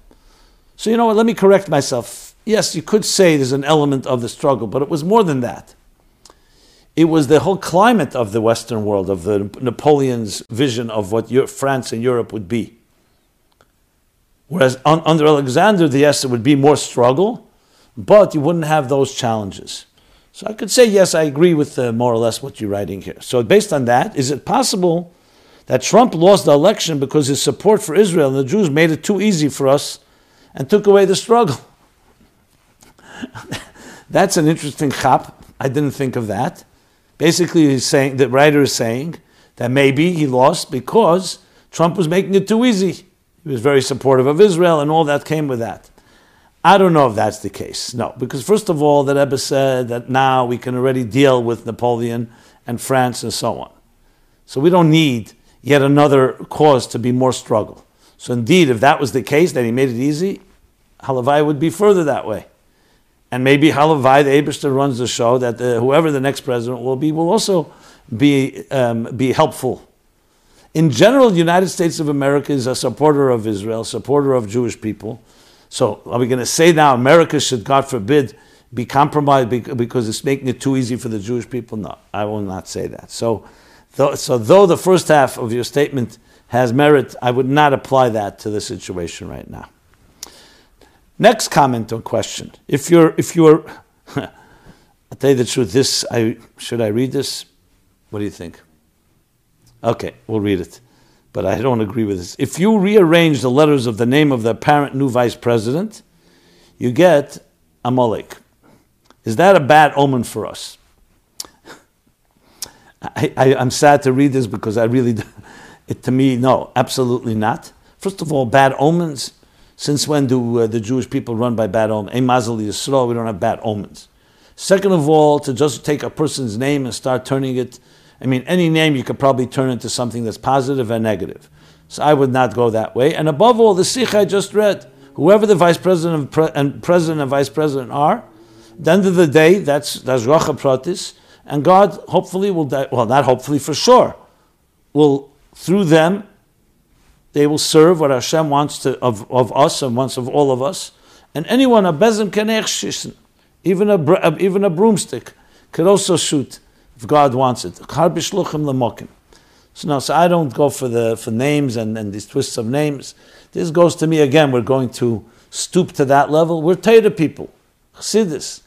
So you know what? Let me correct myself. Yes, you could say there's an element of the struggle, but it was more than that it was the whole climate of the Western world, of the Napoleon's vision of what Europe, France and Europe would be. Whereas un, under Alexander, yes, it would be more struggle, but you wouldn't have those challenges. So I could say, yes, I agree with uh, more or less what you're writing here. So based on that, is it possible that Trump lost the election because his support for Israel and the Jews made it too easy for us and took away the struggle? That's an interesting chap. I didn't think of that. Basically, he's saying the writer is saying that maybe he lost because Trump was making it too easy. He was very supportive of Israel, and all that came with that. I don't know if that's the case. No, because first of all, the Rebbe said that now we can already deal with Napoleon and France and so on. So we don't need yet another cause to be more struggle. So indeed, if that was the case, that he made it easy, Halavai would be further that way. And maybe Halavai, the Abishter runs the show that the, whoever the next president will be will also be, um, be helpful. In general, the United States of America is a supporter of Israel, supporter of Jewish people. So are we going to say now America should, God forbid, be compromised because it's making it too easy for the Jewish people? No, I will not say that. So, though, so though the first half of your statement has merit, I would not apply that to the situation right now. Next comment or question. If you're, if you're, I'll tell you the truth, this, I, should I read this? What do you think? Okay, we'll read it. But I don't agree with this. If you rearrange the letters of the name of the apparent new vice president, you get Amalek. Is that a bad omen for us? I, am sad to read this because I really, it, to me, no, absolutely not. First of all, bad omens since when do uh, the Jewish people run by bad omens? A mazel yisrael, we don't have bad omens. Second of all, to just take a person's name and start turning it, I mean, any name you could probably turn into something that's positive and negative. So I would not go that way. And above all, the Sikh I just read, whoever the vice president and president and vice president are, at the end of the day, that's that's Racha Pratis, and God hopefully will, well, not hopefully, for sure, will through them they will serve what Hashem wants to, of, of us and wants of all of us. And anyone, a bezim kenech even a, even a broomstick, could also shoot if God wants it. So now, so I don't go for the for names and, and these twists of names. This goes to me again. We're going to stoop to that level. We're Torah people, Chassidus.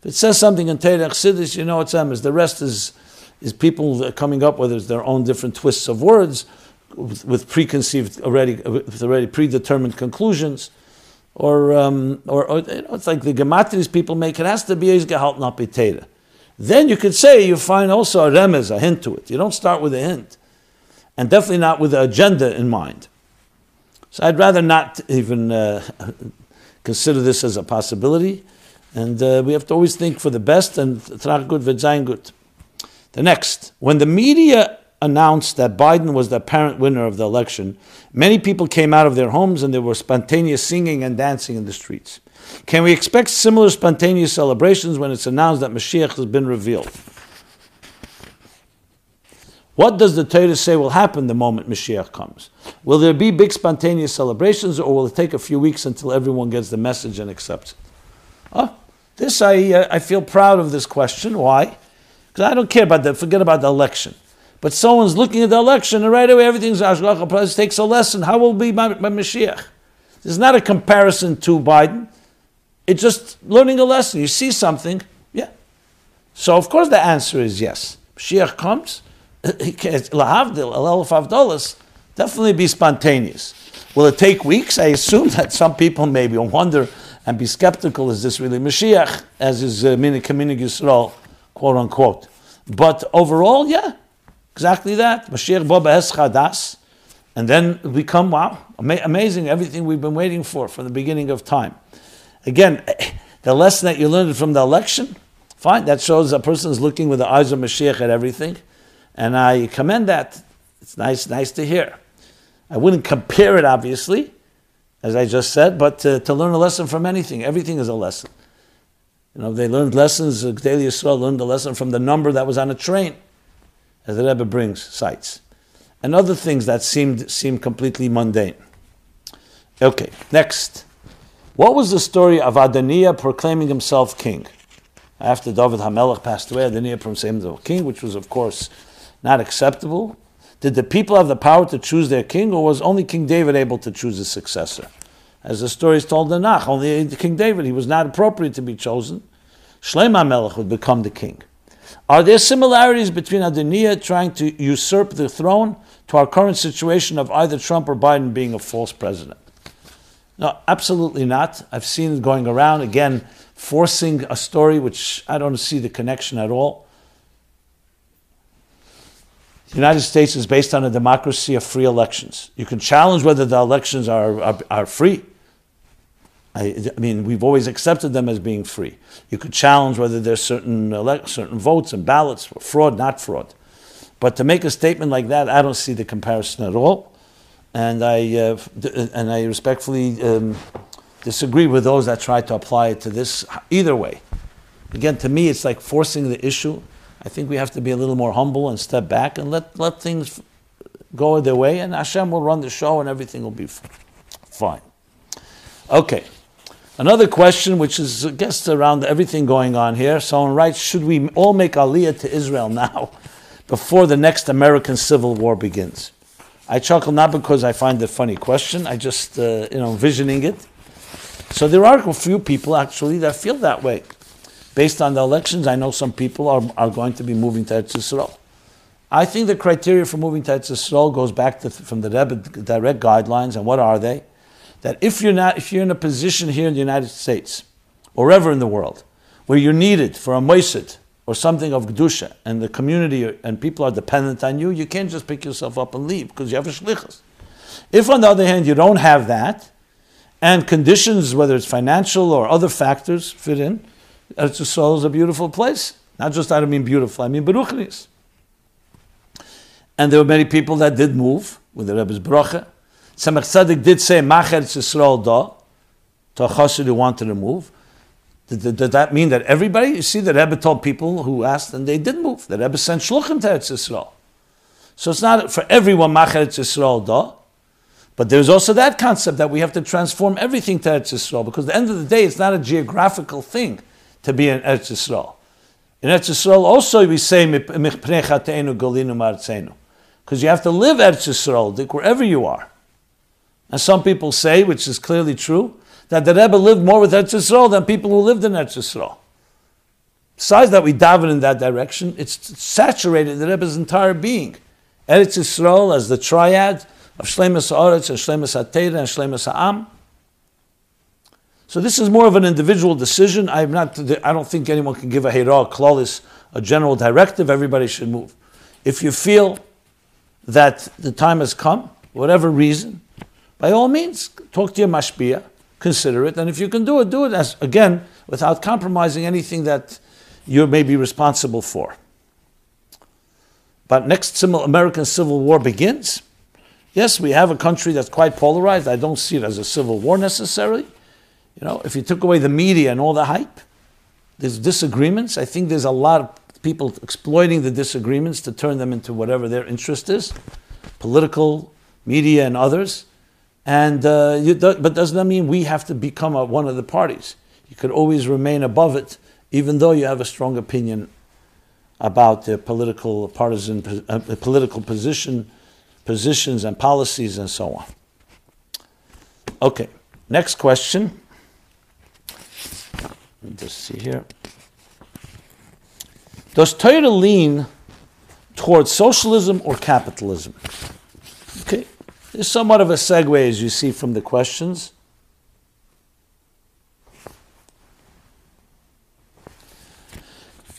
If it says something in Torah Chassidus, you know it's them. The rest is is people coming up with their own different twists of words with, with preconceived already with already predetermined conclusions, or um, or, or you know, it's like the gematris people make. It has to be gehalt not Then you could say you find also a remez, a hint to it. You don't start with a hint. and definitely not with the agenda in mind. So I'd rather not even uh, consider this as a possibility. And uh, we have to always think for the best and good v'zayin good. The next, when the media announced that Biden was the apparent winner of the election, many people came out of their homes and there were spontaneous singing and dancing in the streets. Can we expect similar spontaneous celebrations when it's announced that Mashiach has been revealed? What does the Torah say will happen the moment Mashiach comes? Will there be big spontaneous celebrations or will it take a few weeks until everyone gets the message and accepts it? Oh, this I, uh, I feel proud of this question. Why? Because I don't care about that, forget about the election. But someone's looking at the election and right away everything's Ashgacha takes a lesson. How will be my, my Mashiach? This is not a comparison to Biden. It's just learning a lesson. You see something, yeah. So of course the answer is yes. Mashiach comes, lahavdil, dollars, definitely be spontaneous. Will it take weeks? I assume that some people maybe wonder and be skeptical, is this really Mashiach, as is uh, Minik Yisrael, quote unquote. But overall, yeah, exactly that. Mashiach Boba Es Chadas, and then we come, wow, ama- amazing, everything we've been waiting for from the beginning of time. Again, eh, the lesson that you learned from the election, fine, that shows a person is looking with the eyes of Mashiach at everything and I commend that. It's nice, nice to hear. I wouldn't compare it, obviously, as I just said, but to, to learn a lesson from anything, everything is a lesson. You know, they learned lessons, uh, Daily Yisrael learned a lesson from the number that was on a train, as the Rebbe brings, cites. And other things that seemed, seemed completely mundane. Okay, next. What was the story of Adoniah proclaiming himself king? After David HaMelech passed away, Adoniah proclaimed himself king, which was, of course, not acceptable? Did the people have the power to choose their king, or was only King David able to choose a successor? As the story is told in Nach, only King David, he was not appropriate to be chosen. Shlomo Melech would become the king. Are there similarities between Adoniah trying to usurp the throne to our current situation of either Trump or Biden being a false president? No, absolutely not. I've seen it going around, again, forcing a story which I don't see the connection at all. The United States is based on a democracy of free elections. You can challenge whether the elections are, are, are free. I, I, mean, we've always accepted them as being free. You could challenge whether there's certain certain votes and ballots, fraud, not fraud. But to make a statement like that, I don't see the comparison at all, and I uh, and I respectfully um, disagree with those that try to apply it to this. Either way, again, to me, it's like forcing the issue I think we have to be a little more humble and step back and let, let things go their way, and Hashem will run the show and everything will be fine. Okay. Another question, which is, I guess, around everything going on here. Someone writes, should we all make aliyah to Israel now, before the next American Civil War begins? I chuckle not because I find it a funny question, I just, uh, you know, envisioning it. So there are a few people, actually, that feel that way based on the elections, I know some people are, are going to be moving to Eretz Yisrael. I think the criteria for moving to Eretz Yisrael goes back to, from the Rebbe direct guidelines, and what are they? That if you're not, if you're in a position here in the United States, or wherever in the world, where you're needed for a moisid or something of kedusha, and the community and people are dependent on you, you can't just pick yourself up and leave because you have a shlichus. If, on the other hand, you don't have that, and conditions, whether it's financial or other factors, fit in, Eretz Yisrael is a beautiful place. Not just I don't mean beautiful, I mean beruchnis. And there were many people that did move with the Rebbe's bracha. Tzemach Tzedek did say Mach Eretz Yisrael da to a chassid who wanted to move. Did, did, did, that mean that everybody? You see, the Rebbe told people who asked, and they did move. The Rebbe sent shluchim to Eretz Yisrael. So it's not for everyone Mach Eretz Yisrael da. But there's also that concept that we have to transform everything to Eretz Yisrael because at the end of the day, it's not a geographical thing to be in Eretz Yisrael. In Eretz Yisrael also we say because you have to live Eretz Yisrael wherever you are. And some people say, which is clearly true, that the Rebbe lived more with Eretz Yisrael than people who lived in Eretz Yisrael. Besides that, we daven in that direction. It's saturated the Rebbe's entire being. Eretz Yisrael as the triad of Shlemus Haaretz and Shlemus HaTeira and Shlemus Ha'am. So this is more of an individual decision. I'm not. I don't think anyone can give a hera, klalis, a general directive. Everybody should move. If you feel that the time has come, whatever reason, by all means, talk to your mashpia, consider it, and if you can do it, do it as again without compromising anything that you may be responsible for. But next American Civil War begins. Yes, we have a country that's quite polarized. I don't see it as a civil war necessarily. You know, if you took away the media and all the hype, there's disagreements. I think there's a lot of people exploiting the disagreements to turn them into whatever their interest is, political, media, and others. And uh, do, but doesn't that mean we have to become a, one of the parties? You could always remain above it, even though you have a strong opinion about the political partisan uh, political position, positions and policies and so on. Okay, next question. Let me just see here. Does Torah lean towards socialism or capitalism? There's somewhat of a segue, as you see from the questions.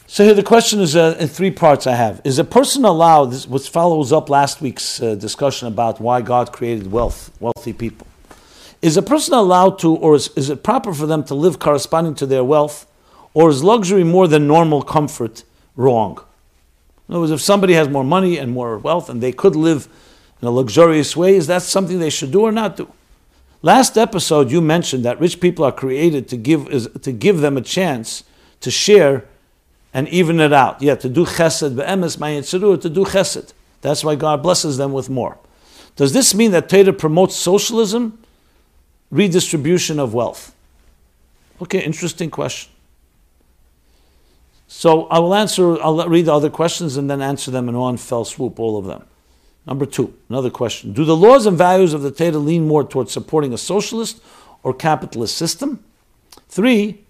So here the question is uh, in three parts I have. Is a person allowed, this, which follows up last week's uh, discussion about why God created wealth, wealthy people. Is a person allowed to, or is, is it proper for them to live corresponding to their wealth, or is luxury more than normal comfort wrong? In other words, if somebody has more money and more wealth and they could live in a luxurious way, is that something they should do or not do? Last episode, you mentioned that rich people are created to give, is, to give them a chance to share and even it out. Yeah, to do chesed, be'emes, to do chesed. That's why God blesses them with more. Does this mean that Torah promotes socialism? Redistribution of wealth. Okay, interesting question. So I will answer, I'll read the other questions and then answer them in one fell swoop, all of them. Number two, another question. Do the laws and values of the Torah lean more towards supporting a socialist or capitalist system? Three,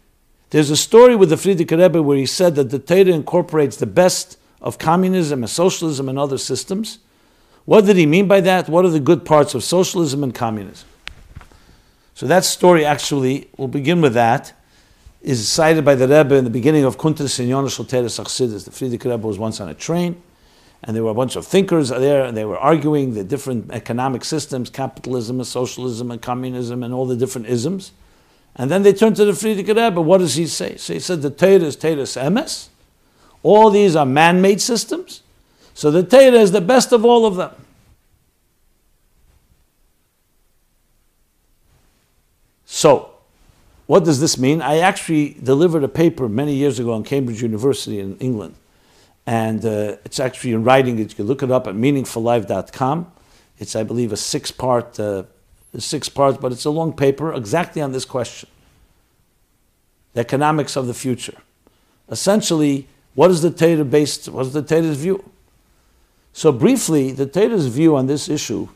there's a story with the Frierdiker Rebbe where he said that the Torah incorporates the best of communism and socialism and other systems. What did he mean by that? What are the good parts of socialism and communism? So that story actually, we'll begin with that, is cited by the Rebbe in the beginning of Kuntres Inyana Shel Toras HaChassidus. The Frierdiker Rebbe was once on a train and there were a bunch of thinkers there, and they were arguing the different economic systems, capitalism and socialism and communism and all the different isms. And then they turned to the Frierdiker Rebbe. What does he say? So he said the Torah is Torah's emes. All these are man-made systems. So the Torah is the best of all of them. So, what does this mean? I actually delivered a paper many years ago on Cambridge University in England and uh, it's actually in writing. You can look it up at meaningfullife.com. It's, I believe, a six-part, uh, six parts, but it's a long paper exactly on this question: the economics of the future. Essentially, what is the Torah based? What is the Torah's view? So briefly, the Torah's view on this issue,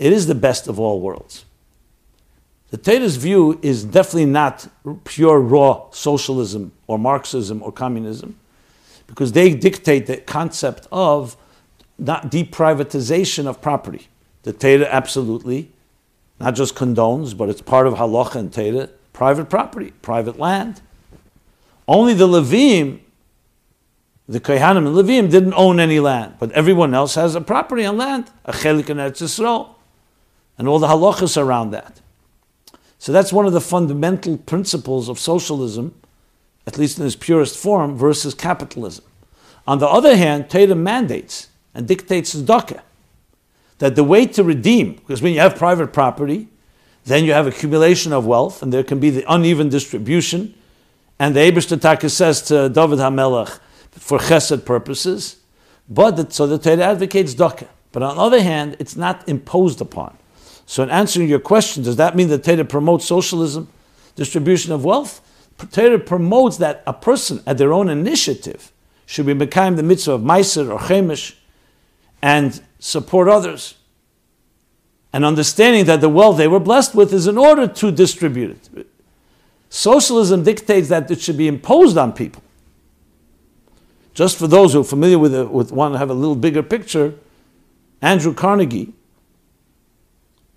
it is the best of all worlds. The Torah's view is definitely not pure raw socialism or Marxism or communism because they dictate the concept of not deprivatization of property. The Torah absolutely not just condones, but it's part of halacha and Torah, private property, private land. Only the Levim, the Kohanim and Levim didn't own any land, but everyone else has a property on land, a chelik and Eretz Yisrael, and all the halachas around that. So that's one of the fundamental principles of socialism at least in its purest form, versus capitalism. On the other hand, Torah mandates and dictates tzedakah that the way to redeem, because when you have private property, then you have accumulation of wealth, and there can be the uneven distribution. And the Ebershtataka says to David HaMelech, for chesed purposes, but the, so the Torah advocates tzedakah. But on the other hand, it's not imposed upon. So in answering your question, does that mean that Torah promotes socialism, distribution of wealth? Torah promotes that a person at their own initiative should be becoming the mitzvah of Meiser or Chemish and support others. And understanding that the wealth they were blessed with is in order to distribute it. Socialism dictates that it should be imposed on people. Just for those who are familiar with, it, with want to have a little bigger picture, Andrew Carnegie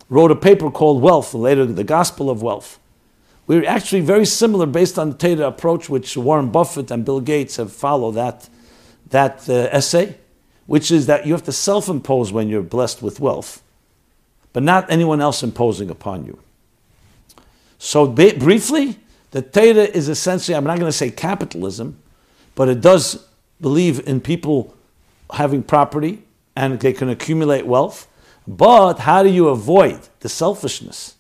wrote a paper called Wealth, later the Gospel of Wealth. We're actually very similar based on the Torah approach, which Warren Buffett and Bill Gates have followed that, that uh, essay. which is that you have to self impose when you're blessed with wealth, but not anyone else imposing upon you. So, briefly, the Torah is essentially, I'm not going to say capitalism, but it does believe in people having property and they can accumulate wealth. But how do you avoid the selfishness?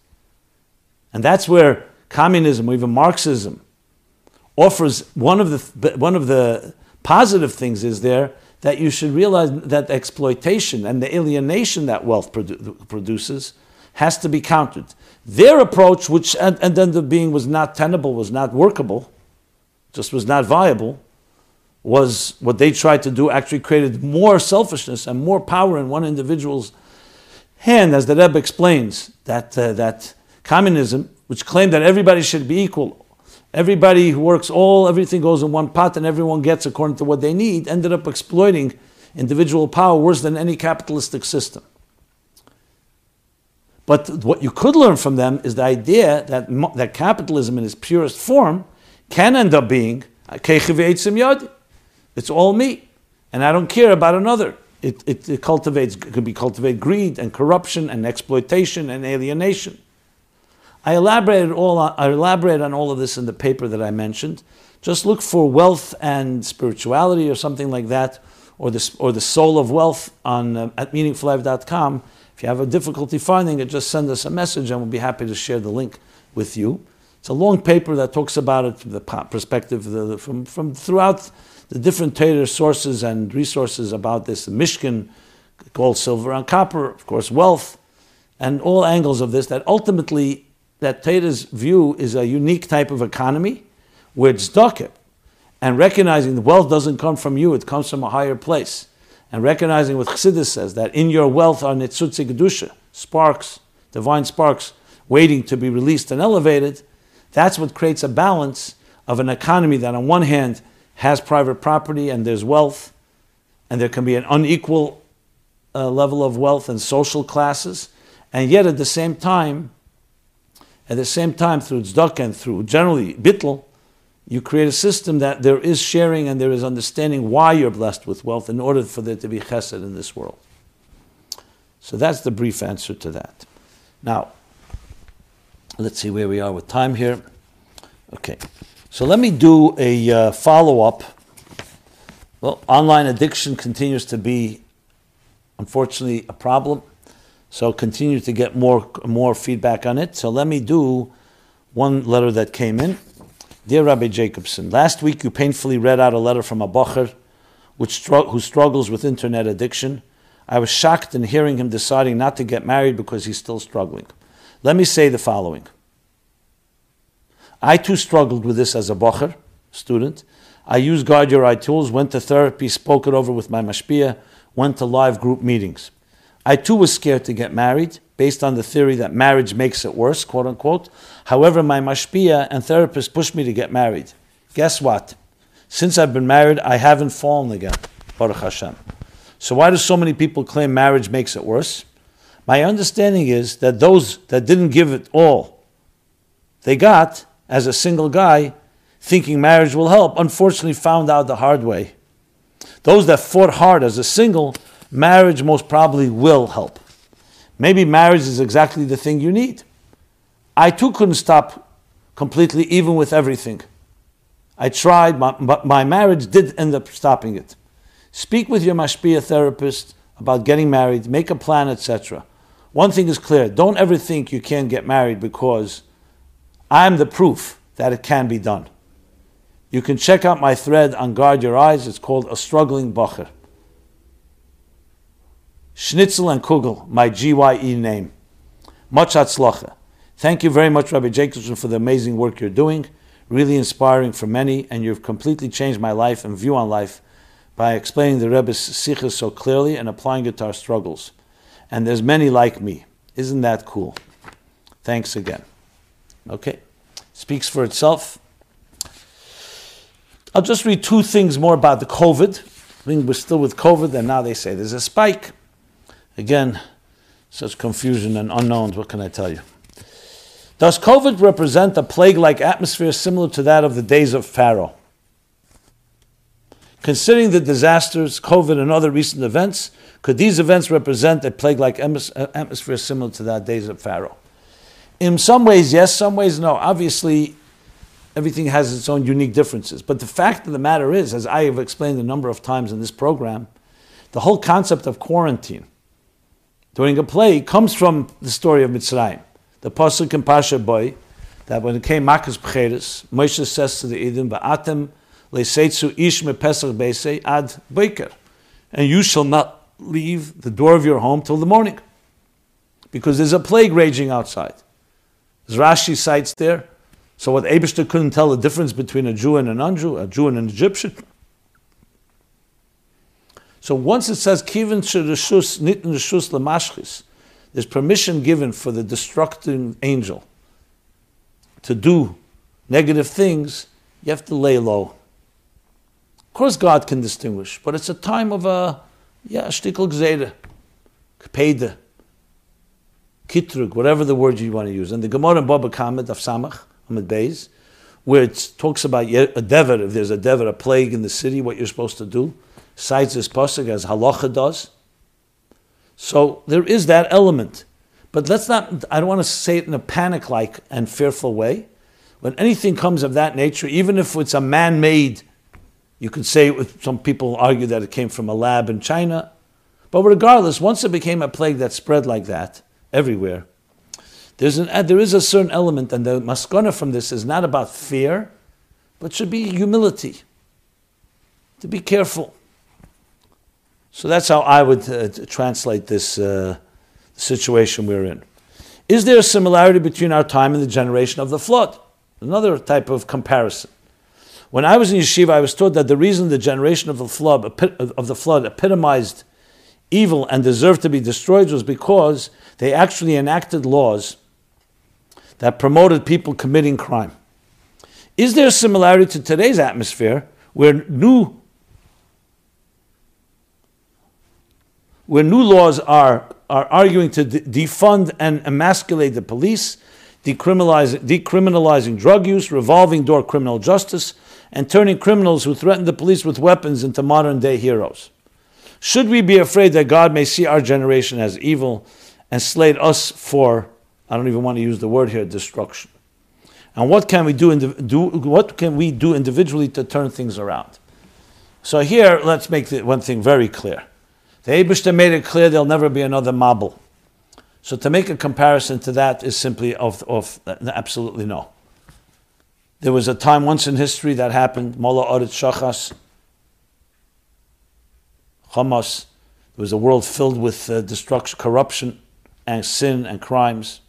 And that's where communism or even Marxism offers one of the, one of the positive things is there that you should realize that exploitation and the alienation that wealth produ- produces has to be countered. Their approach, which and, and the being was not tenable, was not workable, just was not viable, was what they tried to do actually created more selfishness and more power in one individual's hand, as the Rebbe explains, that, uh, that communism, which claimed that everybody should be equal, everybody who works all, everything goes in one pot and everyone gets according to what they need, ended up exploiting individual power worse than any capitalistic system. But what you could learn from them is the idea that, that capitalism in its purest form can end up being it's all me, and I don't care about another. It, it, it cultivates, it could be cultivate greed and corruption and exploitation and alienation. I elaborated all on, I elaborated on all of this in the paper that I mentioned. Just look for wealth and spirituality or something like that, or the, or the soul of wealth on uh, at meaningfullife.com. If you have a difficulty finding it, just send us a message and we'll be happy to share the link with you. It's a long paper that talks about it from the perspective the, from, from throughout the different Torah sources and resources about this, the Mishkan, gold, silver, and copper, of course, wealth, and all angles of this, that ultimately that Torah's view is a unique type of economy where it's tzedakah, and recognizing the wealth doesn't come from you, it comes from a higher place. And recognizing what Chassidus says, that in your wealth are nitzutzi kedusha, sparks, divine sparks, waiting to be released and elevated, that's what creates a balance of an economy that on one hand has private property and there's wealth, and there can be an unequal uh, level of wealth and social classes, and yet at the same time, at the same time, through tzedakah and through generally bittel, you create a system that there is sharing and there is understanding why you're blessed with wealth in order for there to be chesed in this world. So that's the brief answer to that. Now, let's see where we are with time here. Okay. So let me do a uh, follow up. Well, online addiction continues to be, unfortunately, a problem. So continue to get more more feedback on it. So let me do one letter that came in. Dear Rabbi Jacobson, last week you painfully read out a letter from a bacher which who struggles with internet addiction. I was shocked in hearing him deciding not to get married because he's still struggling. Let me say the following. I too struggled with this as a bocher student. I used Guard Your Eye tools, went to therapy, spoke it over with my mashpia, went to live group meetings. I too was scared to get married, based on the theory that marriage makes it worse, quote unquote. However, my mashpia and therapist pushed me to get married. Guess what? Since I've been married, I haven't fallen again. Baruch Hashem. So why do so many people claim marriage makes it worse? My understanding is that those that didn't give it all they got as a single guy, thinking marriage will help, unfortunately found out the hard way. Those that fought hard as a single, marriage most probably will help. Maybe marriage is exactly the thing you need. I too couldn't stop completely, even with everything. I tried, but my marriage did end up stopping it. Speak with your mashpia therapist about getting married, make a plan, etc. One thing is clear don't ever think you can't get married because I'm the proof that it can be done. You can check out my thread on Guard Your Eyes. It's called A Struggling Bacher. Schnitzel and Kugel, my GYE name. Much hatzlacha. Thank you very much, Rabbi Jacobson, for the amazing work you're doing. Really inspiring for many, and you've completely changed my life and view on life by explaining the Rebbe's sikhs so clearly and applying it to our struggles. And there's many like me. Isn't that cool? Thanks again. Okay, speaks for itself. I'll just read two things more about the COVID. I mean, we're still with COVID, and now they say there's a spike. Again, such confusion and unknowns. What can I tell you? Does COVID represent a plague like atmosphere similar to that of the days of Pharaoh? Considering the disasters, COVID, and other recent events, could these events represent a plague like uh, atmosphere similar to that days of Pharaoh? In some ways, yes, some ways, no. Obviously, everything has its own unique differences. But the fact of the matter is, as I have explained a number of times in this program, the whole concept of quarantine during a plague comes from the story of Mitzrayim. The Pasuk in Pasha Boy, that when it came Makas Pcheres, Moshe says to the Edom, Va'atem leseitzu ish me Pesach beise ad beker. And you shall not leave the door of your home till the morning. Because there's a plague raging outside. As Rashi cites there, so what Abishter couldn't tell the difference between a Jew and a non-Jew, a Jew and an Egyptian. So once it says Kivin Shirishus Nitin Rishus Lamashchis, there's permission given for the destructing angel to do negative things, you have to lay low. Of course, God can distinguish, but it's a time of a, yeah, shtikel gzeda, kpede, kitrug, whatever the word you want to use. And the Gemara in Baba Kamed of Samach, Ahmed Beis, where it talks about a dever, if there's a dever, a plague in the city, what you're supposed to do, cites this pasuk as halacha does. So there is that element. But let's not, I don't want to say it in a panic like and fearful way. When anything comes of that nature, even if it's a man made, you could say, some people argue that it came from a lab in China. But regardless, once it became a plague that spread like that everywhere, there's an, uh, there is a certain element, and the maskana from this is not about fear, but should be humility. To be careful. So that's how I would uh, translate this uh, situation we're in. Is there a similarity between our time and the generation of the flood? Another type of comparison. When I was in yeshiva, I was told that the reason the generation of the flood, of the flood epitomized evil and deserved to be destroyed was because they actually enacted laws that promoted people committing crime. Is there a similarity to today's atmosphere where new where new laws are, are arguing to de- defund and emasculate the police, decriminalizing, decriminalizing drug use, revolving door criminal justice, and turning criminals who threaten the police with weapons into modern day heroes. Should we be afraid that God may see our generation as evil and slate us for I don't even want to use the word here, destruction. And what can we do, do what can we do individually to turn things around? So here, let's make the, one thing very clear. The Abishta made it clear there'll never be another Mabul. So to make a comparison to that is simply of, of absolutely no. There was a time once in history that happened, Mullah Orit Shachas, Hamas. There was a world filled with uh, destruction, corruption, and sin and crimes.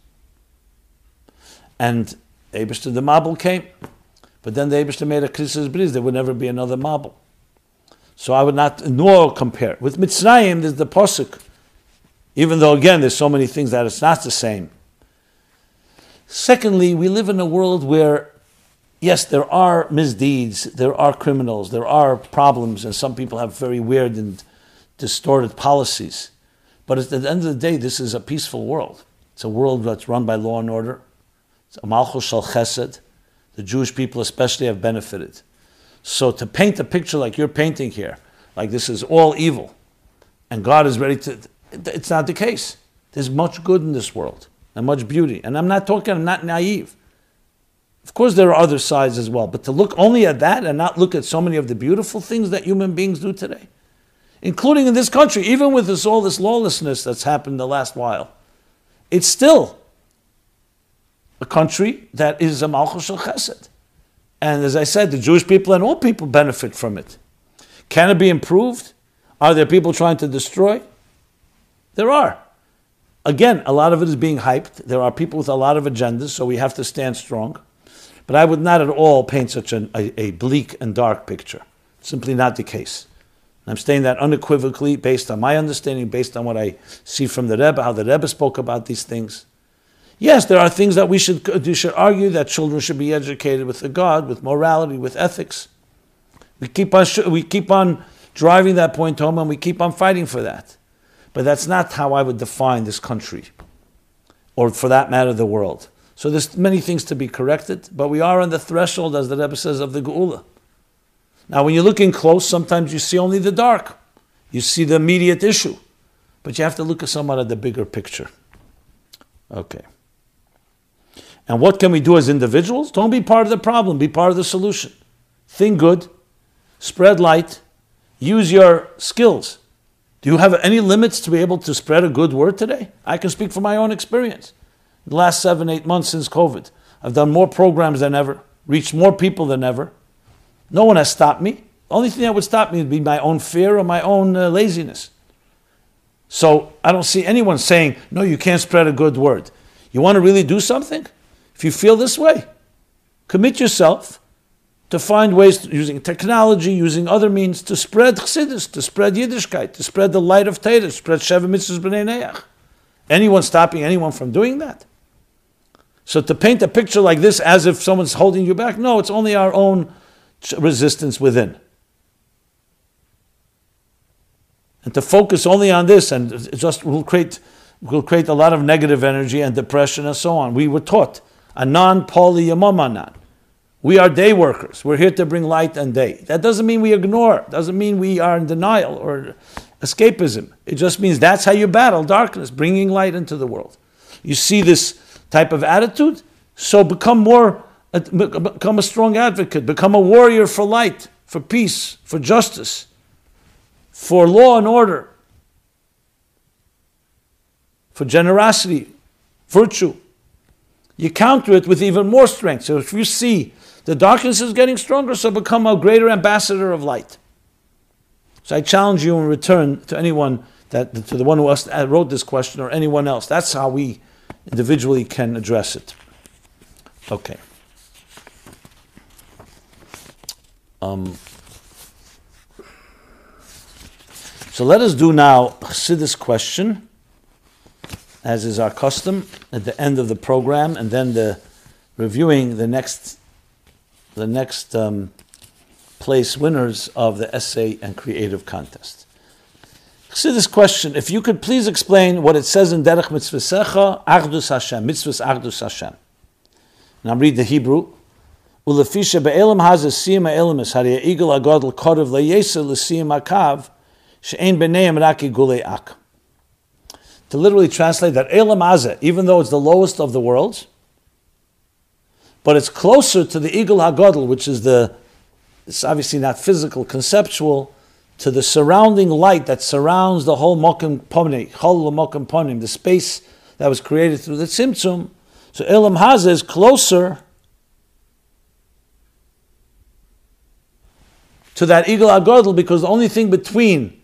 And Abishter the Mabul came. But then the Abishter made a Krisis Briz, there would never be another Mabul. So I would not nor compare. With Mitzrayim, there's the Posuk. Even though, again, there's so many things that it's not the same. Secondly, we live in a world where, yes, there are misdeeds, there are criminals, there are problems, and some people have very weird and distorted policies. But at the end of the day, this is a peaceful world. It's a world that's run by law and order. It's a malchus shal chesed. The Jewish people especially have benefited. So to paint a picture like you're painting here, like this is all evil, and God is ready to, it's not the case. There's much good in this world and much beauty. And I'm not talking, I'm not naive. Of course, there are other sides as well, but to look only at that and not look at so many of the beautiful things that human beings do today, including in this country, even with this, all this lawlessness that's happened the last while, it's still a country that is a Malchus Chesed. And as I said, the Jewish people and all people benefit from it. Can it be improved? Are there people trying to destroy? There are. Again, a lot of it is being hyped. There are people with a lot of agendas, so we have to stand strong. But I would not at all paint such an, a, a bleak and dark picture. Simply not the case. I'm saying that unequivocally based on my understanding, based on what I see from the Rebbe, how the Rebbe spoke about these things. Yes, there are things that we should, uh, we should argue that children should be educated with the God, with morality, with ethics. We keep on, we keep on driving that point home and we keep on fighting for that. But that's not how I would define this country, or for that matter, the world. So there's many things to be corrected, but we are on the threshold, as the Rebbe says, of the Geula. Now, when you're looking close, sometimes you see only the dark. You see the immediate issue. But you have to look at somewhat at the bigger picture. Okay. And what can we do as individuals? Don't be part of the problem, be part of the solution. Think good, spread light, use your skills. Do you have any limits to be able to spread a good word today? I can speak from my own experience. The last seven, eight months since COVID, I've done more programs than ever, reached more people than ever. No one has stopped me. The only thing that would stop me would be my own fear or my own uh, laziness. So I don't see anyone saying, no, you can't spread a good word. You want to really do something? If you feel this way, commit yourself to find ways to, using technology, using other means to spread chassidus, to spread Yiddishkeit, to spread the light of Torah, spread Sheva Mitzvahs B'nai Noach. Anyone stopping anyone from doing that? So to paint a picture like this as if someone's holding you back, no, it's only our own resistance within. And to focus only on this and just will create will create a lot of negative energy and depression and so on. We were taught a non poly yamamanan. We are day workers. We're here to bring light and day. That doesn't mean we ignore. Doesn't mean we are in denial or escapism. It just means that's how you battle darkness, bringing light into the world. You see this type of attitude, so become more, uh, become a strong advocate, become a warrior for light, for peace, for justice, for law and order, for generosity, virtue. You counter it with even more strength. So if you see the darkness is getting stronger, so become a greater ambassador of light. So I challenge you in return to anyone that to the one who uh, wrote this question or anyone else. That's how we individually can address it. Okay. Um, so let us do now this question, as is our custom, at the end of the program, and then the reviewing the next the next um, place winners of the essay and creative contest. See this question, if you could please explain what it says in Derech Mitzvasecha, Achdus Hashem, Mitzvahs Achdus Hashem. Now I'm reading the Hebrew. Ulefisha be'elam hazes siyam ha'elamis, hari ha'igel agadol kodev le'yesa l'siyam ha'kav, she'en b'neim raki gulei ak. To literally translate that, Elam Azeh, even though it's the lowest of the worlds, but it's closer to the Igul Hagadol, which is the, it's obviously not physical, conceptual, to the surrounding light that surrounds the whole Mokim Pomni, Chol Mokim Pomnim, the space that was created through the Tzimtzum. So Elam Haza is closer to that Igul Hagadol because the only thing between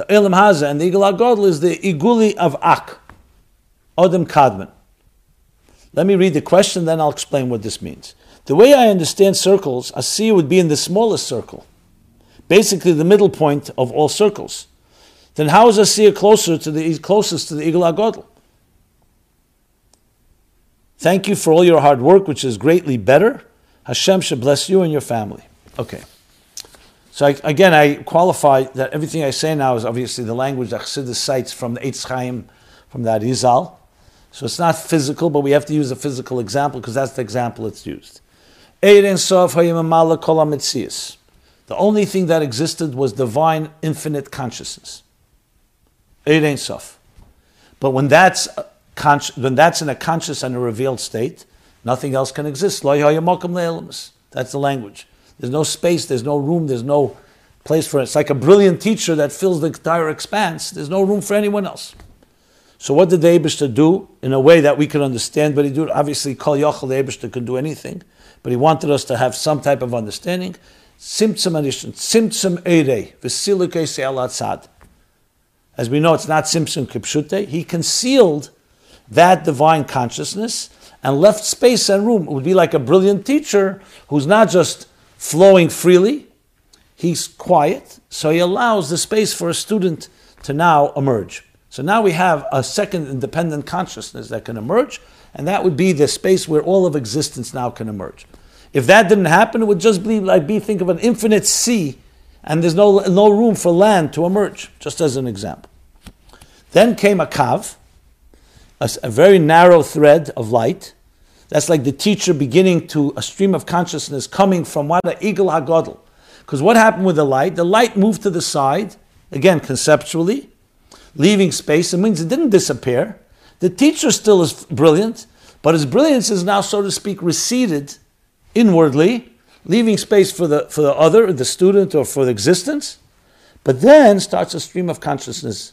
the Elam Haza and the Igul Hagadol is the Iguli of Ak, Odem Kadman. Let me read the question, then I'll explain what this means. The way I understand circles, a sea would be in the smallest circle, basically the middle point of all circles. Then how is a sea closer to the closest to the Igul Agodl? Thank you for all your hard work, which is greatly better. Hashem should bless you and your family. Okay. So I, again, I qualify that everything I say now is obviously the language that Chassidus cites from the Eitz Chaim, from that Arizal. So it's not physical, but we have to use a physical example because that's the example it's used. The only thing that existed was divine, infinite consciousness. Sof. But when that's, when that's in a conscious and a revealed state, nothing else can exist. That's the language. There's no space, there's no room, there's no place for it. It's like a brilliant teacher that fills the entire expanse. There's no room for anyone else. So what did the Abishta do in a way that we can understand? But he did obviously Kol Yochel the Abishta could do anything, but he wanted us to have some type of understanding. Tzimtzum addition, Tzimtzum Eirei, Vesilike Se'alatzad. As we know, it's not Tzimtzum Kipshute. He concealed that divine consciousness and left space and room. It would be like a brilliant teacher who's not just flowing freely, he's quiet, so he allows the space for a student to now emerge. So now we have a second independent consciousness that can emerge, and that would be the space where all of existence now can emerge. If that didn't happen, it would just be like be think of an infinite sea, and there's no, no room for land to emerge, just as an example. Then came a kav, a, a very narrow thread of light. That's like the teacher beginning to a stream of consciousness coming from what? Igel Hagodl, Because what happened with the light? The light moved to the side, again, conceptually, leaving space. It means it didn't disappear. The teacher still is brilliant, but his brilliance is now, so to speak, receded inwardly, leaving space for the, for the other, the student, or for the existence. But then starts a stream of consciousness.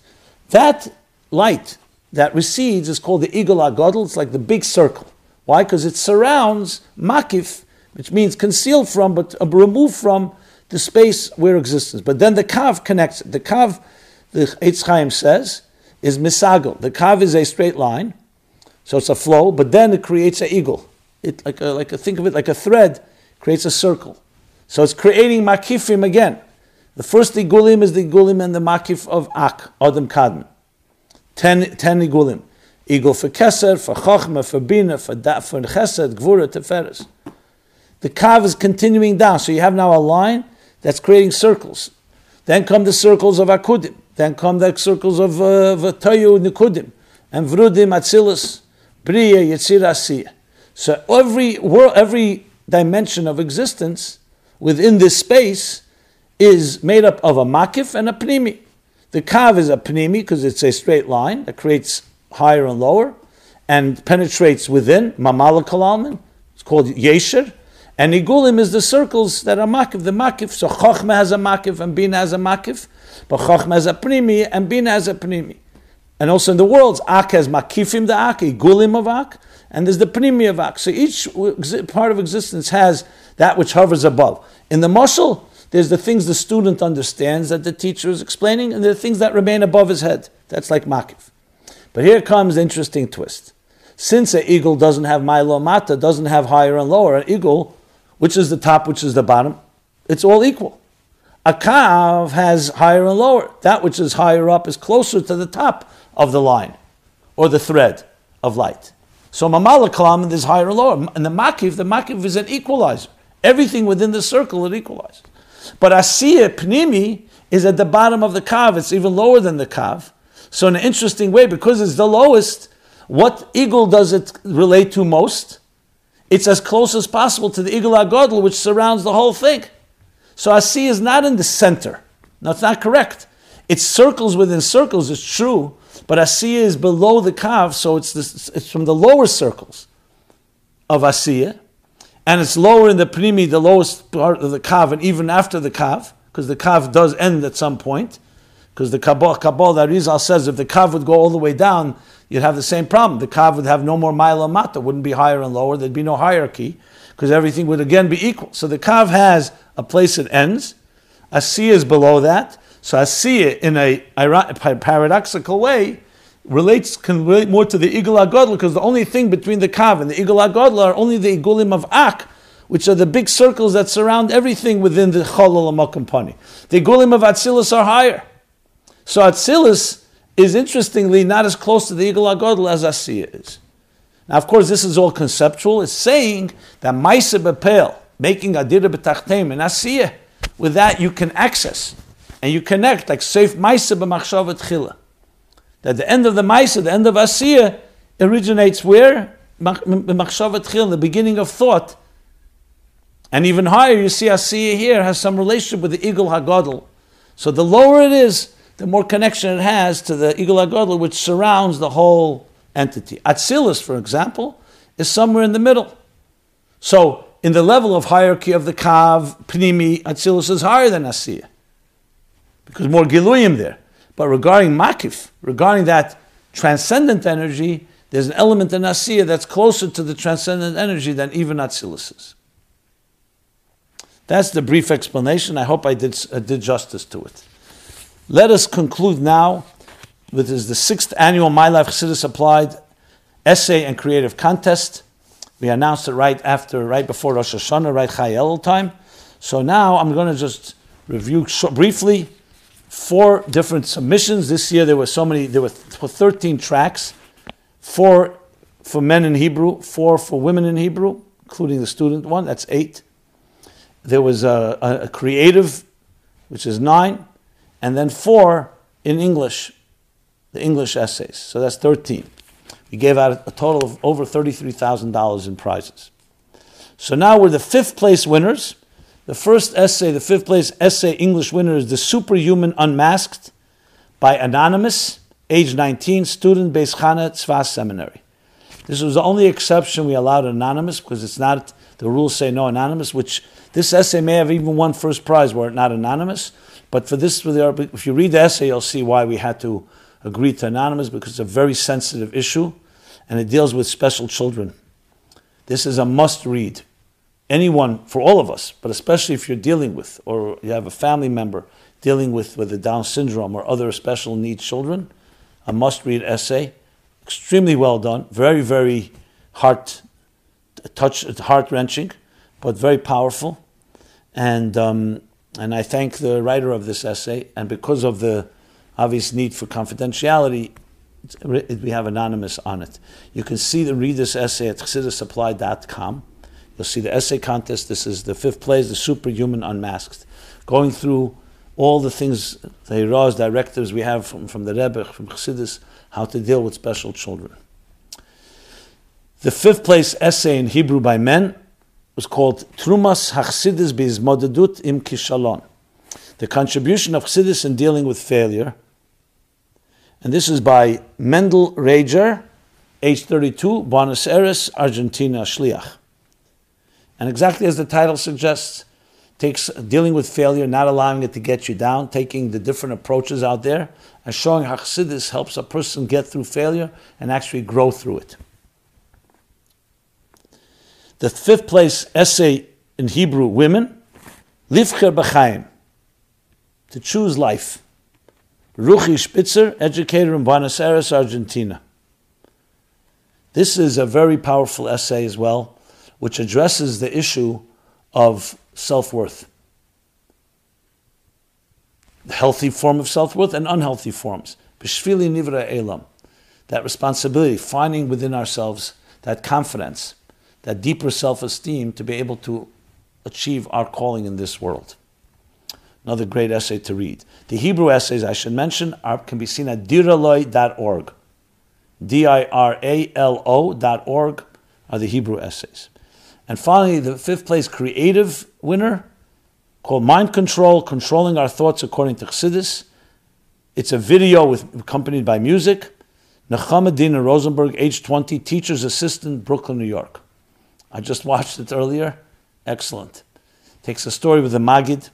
That light that recedes is called the Igul Agadol. It's like the big circle. Why? Because it surrounds Makif, which means concealed from, but removed from the space where existence. But then the Kav connects it. The Kav, the Eitz Chaim says, is misagel. The Kav is a straight line, so it's a flow, but then it creates an eagle. It, like a, like a, think of it like a thread, creates a circle. So it's creating makifim again. The first igulim is the igulim and the makif of Ak, Adam Kadmon. Ten, ten igulim. Eagle for Keser, for Chochma, for Bina, for, da, for Chesed, Gvura, Teferes. The Kav is continuing down, so you have now a line that's creating circles. Then come the circles of Akudim. Then come the circles of uh, Vatoyu, Nikudim, and Vrudim, Atzilus, Briya, Yetzir, Asiyah. So every, world, every dimension of existence within this space is made up of a makif and a pnimi. The kav is a pnimi because it's a straight line that creates higher and lower and penetrates within, mamala kalalman, it's called yesher. And igulim is the circles that are makif, the makif. So chokhmah has a makif and bina has a makif, but chokhmah has a pnimi and bina has a pnimi. And also in the worlds, ak has makifim the ak, igulim of ak, and there's the pnimi of ak. So each part of existence has that which hovers above. In the muscle, there's the things the student understands that the teacher is explaining, and there are things that remain above his head. That's like makif. But here comes interesting twist. Since an eagle doesn't have mata, doesn't have higher and lower, an eagle, which is the top, which is the bottom, it's all equal. A kav has higher and lower. That which is higher up is closer to the top of the line or the thread of light. So mamala kalam is higher and lower. And the makif, the makif is an equalizer. Everything within the circle it equalizes. But Asiya Pnimi is at the bottom of the Kav. It's even lower than the Kav. So, in an interesting way, because it's the lowest, what eagle does it relate to most? It's as close as possible to the Eagle Agodl, which surrounds the whole thing. So Asi is not in the center. It's not correct. It's circles within circles, it's true, but Asiya is below the Kav, so it's, it's from the lower circles of Asiya and it's lower in the pnimi, the lowest part of the kav, and even after the kav, because the kav does end at some point. Because the Kabbalah, Kabbalah that Rizal says if the kav would go all the way down, you'd have the same problem. The kav would have no more mila mata, wouldn't be higher and lower, there'd be no hierarchy, because everything would again be equal. So the kav has a place it ends, Asiya is below that. So Asiya, in a paradoxical way, relates can relate more to the Igul Agadol because the only thing between the Kav and the Igul Agadol are only the Igulim of Ak, which are the big circles that surround everything within the Cholol Amakom The Igulim of Atzilus are higher. So Atzilus is interestingly not as close to the Igul Agadol as Asiya is. Now, of course, this is all conceptual. It's saying that Maisa Bepel, making Adira B'tachtem and Asiya, with that you can access and you connect like Seif Maisa B'machshavet Chila that the end of the Maisa, the end of Asiya, originates where? In the beginning of thought. And even higher, you see Asiya here has some relationship with the Igul Hagadol. So the lower it is, the more connection it has to the Igul Hagadol, which surrounds the whole entity. Atzilus, for example, is somewhere in the middle. So in the level of hierarchy of the Kav, Pnimi, Atzilus is higher than Asiya. Because more Giluyim there. But regarding makif, regarding that transcendent energy, there's an element in Asiya that's closer to the transcendent energy than even Atzilus is. That's the brief explanation. I hope I did, uh, did justice to it. Let us conclude now with the sixth annual My Life Chassidus Applied Essay and Creative Contest. We announced it right after, right before Rosh Hashanah, right Chayel time. So now I'm going to just review briefly four different submissions. This year there were so many, there were 13 tracks, four for men in Hebrew, four for women in Hebrew, including the student one, that's eight. There was a, a, a creative, which is nine, and then four in English, the English essays. So that's 13. We gave out a total of over $33,000 in prizes. So now we're the fifth place winners. The first essay, the fifth place essay English winner is The Superhuman Unmasked by Anonymous, age 19, student, Beis Chana Tzfas Seminary. This was the only exception we allowed anonymous because it's not, the rules say no anonymous, which this essay may have even won first prize were it not anonymous. But for this, if you read the essay, you'll see why we had to agree to anonymous because it's a very sensitive issue and it deals with special children. This is a must read. Anyone, for all of us, but especially if you're dealing with or you have a family member dealing with, the Down syndrome or other special needs children, a must read essay. Extremely well done, very, very heart touch, heart wrenching, but very powerful. And, um, and I thank the writer of this essay. And because of the obvious need for confidentiality, we have anonymous on it. You can see the read this essay at chassidusapplied.com. You'll see the essay contest. This is the fifth place, the superhuman unmasked. Going through all the things, the Hiraz directives we have from, from the Rebbe, from Chassidus, how to deal with special children. The fifth place essay in Hebrew by men was called Trumas Hachsidis Bizmodedut im Kishalon. The contribution of Chassidus in dealing with failure. And this is by Mendel Rager, age 32, Buenos Aires, Argentina, Shliach. And exactly as the title suggests, takes dealing with failure, not allowing it to get you down, taking the different approaches out there, and showing how Chassidus helps a person get through failure and actually grow through it. The fifth place essay in Hebrew, women, Livcher B'chaim, to choose life. Ruchi Spitzer, educator in Buenos Aires, Argentina. This is a very powerful essay as well, which addresses the issue of self worth. Healthy form of self worth and unhealthy forms. Bishvili Nivra Elam. That responsibility, finding within ourselves that confidence, that deeper self esteem to be able to achieve our calling in this world. Another great essay to read. The Hebrew essays I should mention are, can be seen at diraloy.org. D I R A L O.org are the Hebrew essays. And finally, the fifth place creative winner called Mind Control, Controlling Our Thoughts According to Chassidus. It's a video with, accompanied by music. Nechama Dina Rosenberg, age 20, teacher's assistant, Brooklyn, New York. I just watched it earlier. Excellent. Takes a story with the Magid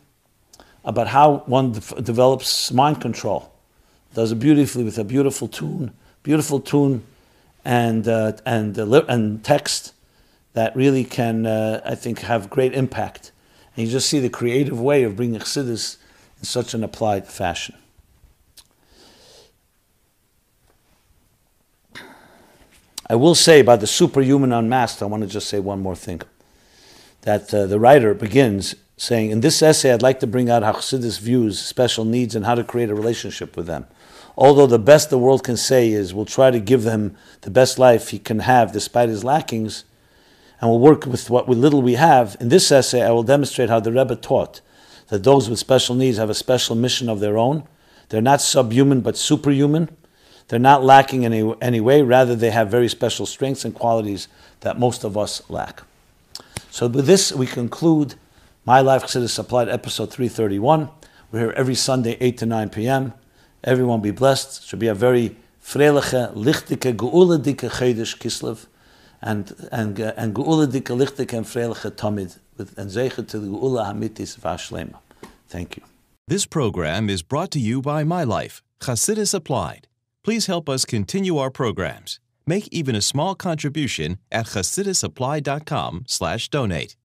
about how one de- develops mind control. Does it beautifully with a beautiful tune, beautiful tune, and uh, and uh, and text that really can, uh, I think, have great impact. And you just see the creative way of bringing Chassidus in such an applied fashion. I will say about the superhuman unmasked, I want to just say one more thing. That uh, the writer begins saying, In this essay, I'd like to bring out how Chassidus views special needs and how to create a relationship with them. Although the best the world can say is we'll try to give them the best life he can have despite his lackings, and we'll work with what little we have. In this essay, I will demonstrate how the Rebbe taught that those with special needs have a special mission of their own. They're not subhuman but superhuman. They're not lacking in any, any way, rather, they have very special strengths and qualities that most of us lack. So, with this, we conclude My Life Chassidus Applied, episode 331. We're here every Sunday, 8 to 9 p.m. Everyone be blessed. It should be a very freiliche, lichtike, geule Chedesh Kislev and and uh, and geula dike lichtig and freiliche tamid with and zegen to the geula hamitis vashlema. Thank you. This program is brought to you by My Life, Chassidus Applied. Please help us continue our programs. Make even a small contribution at chassidusapplied.com/donate.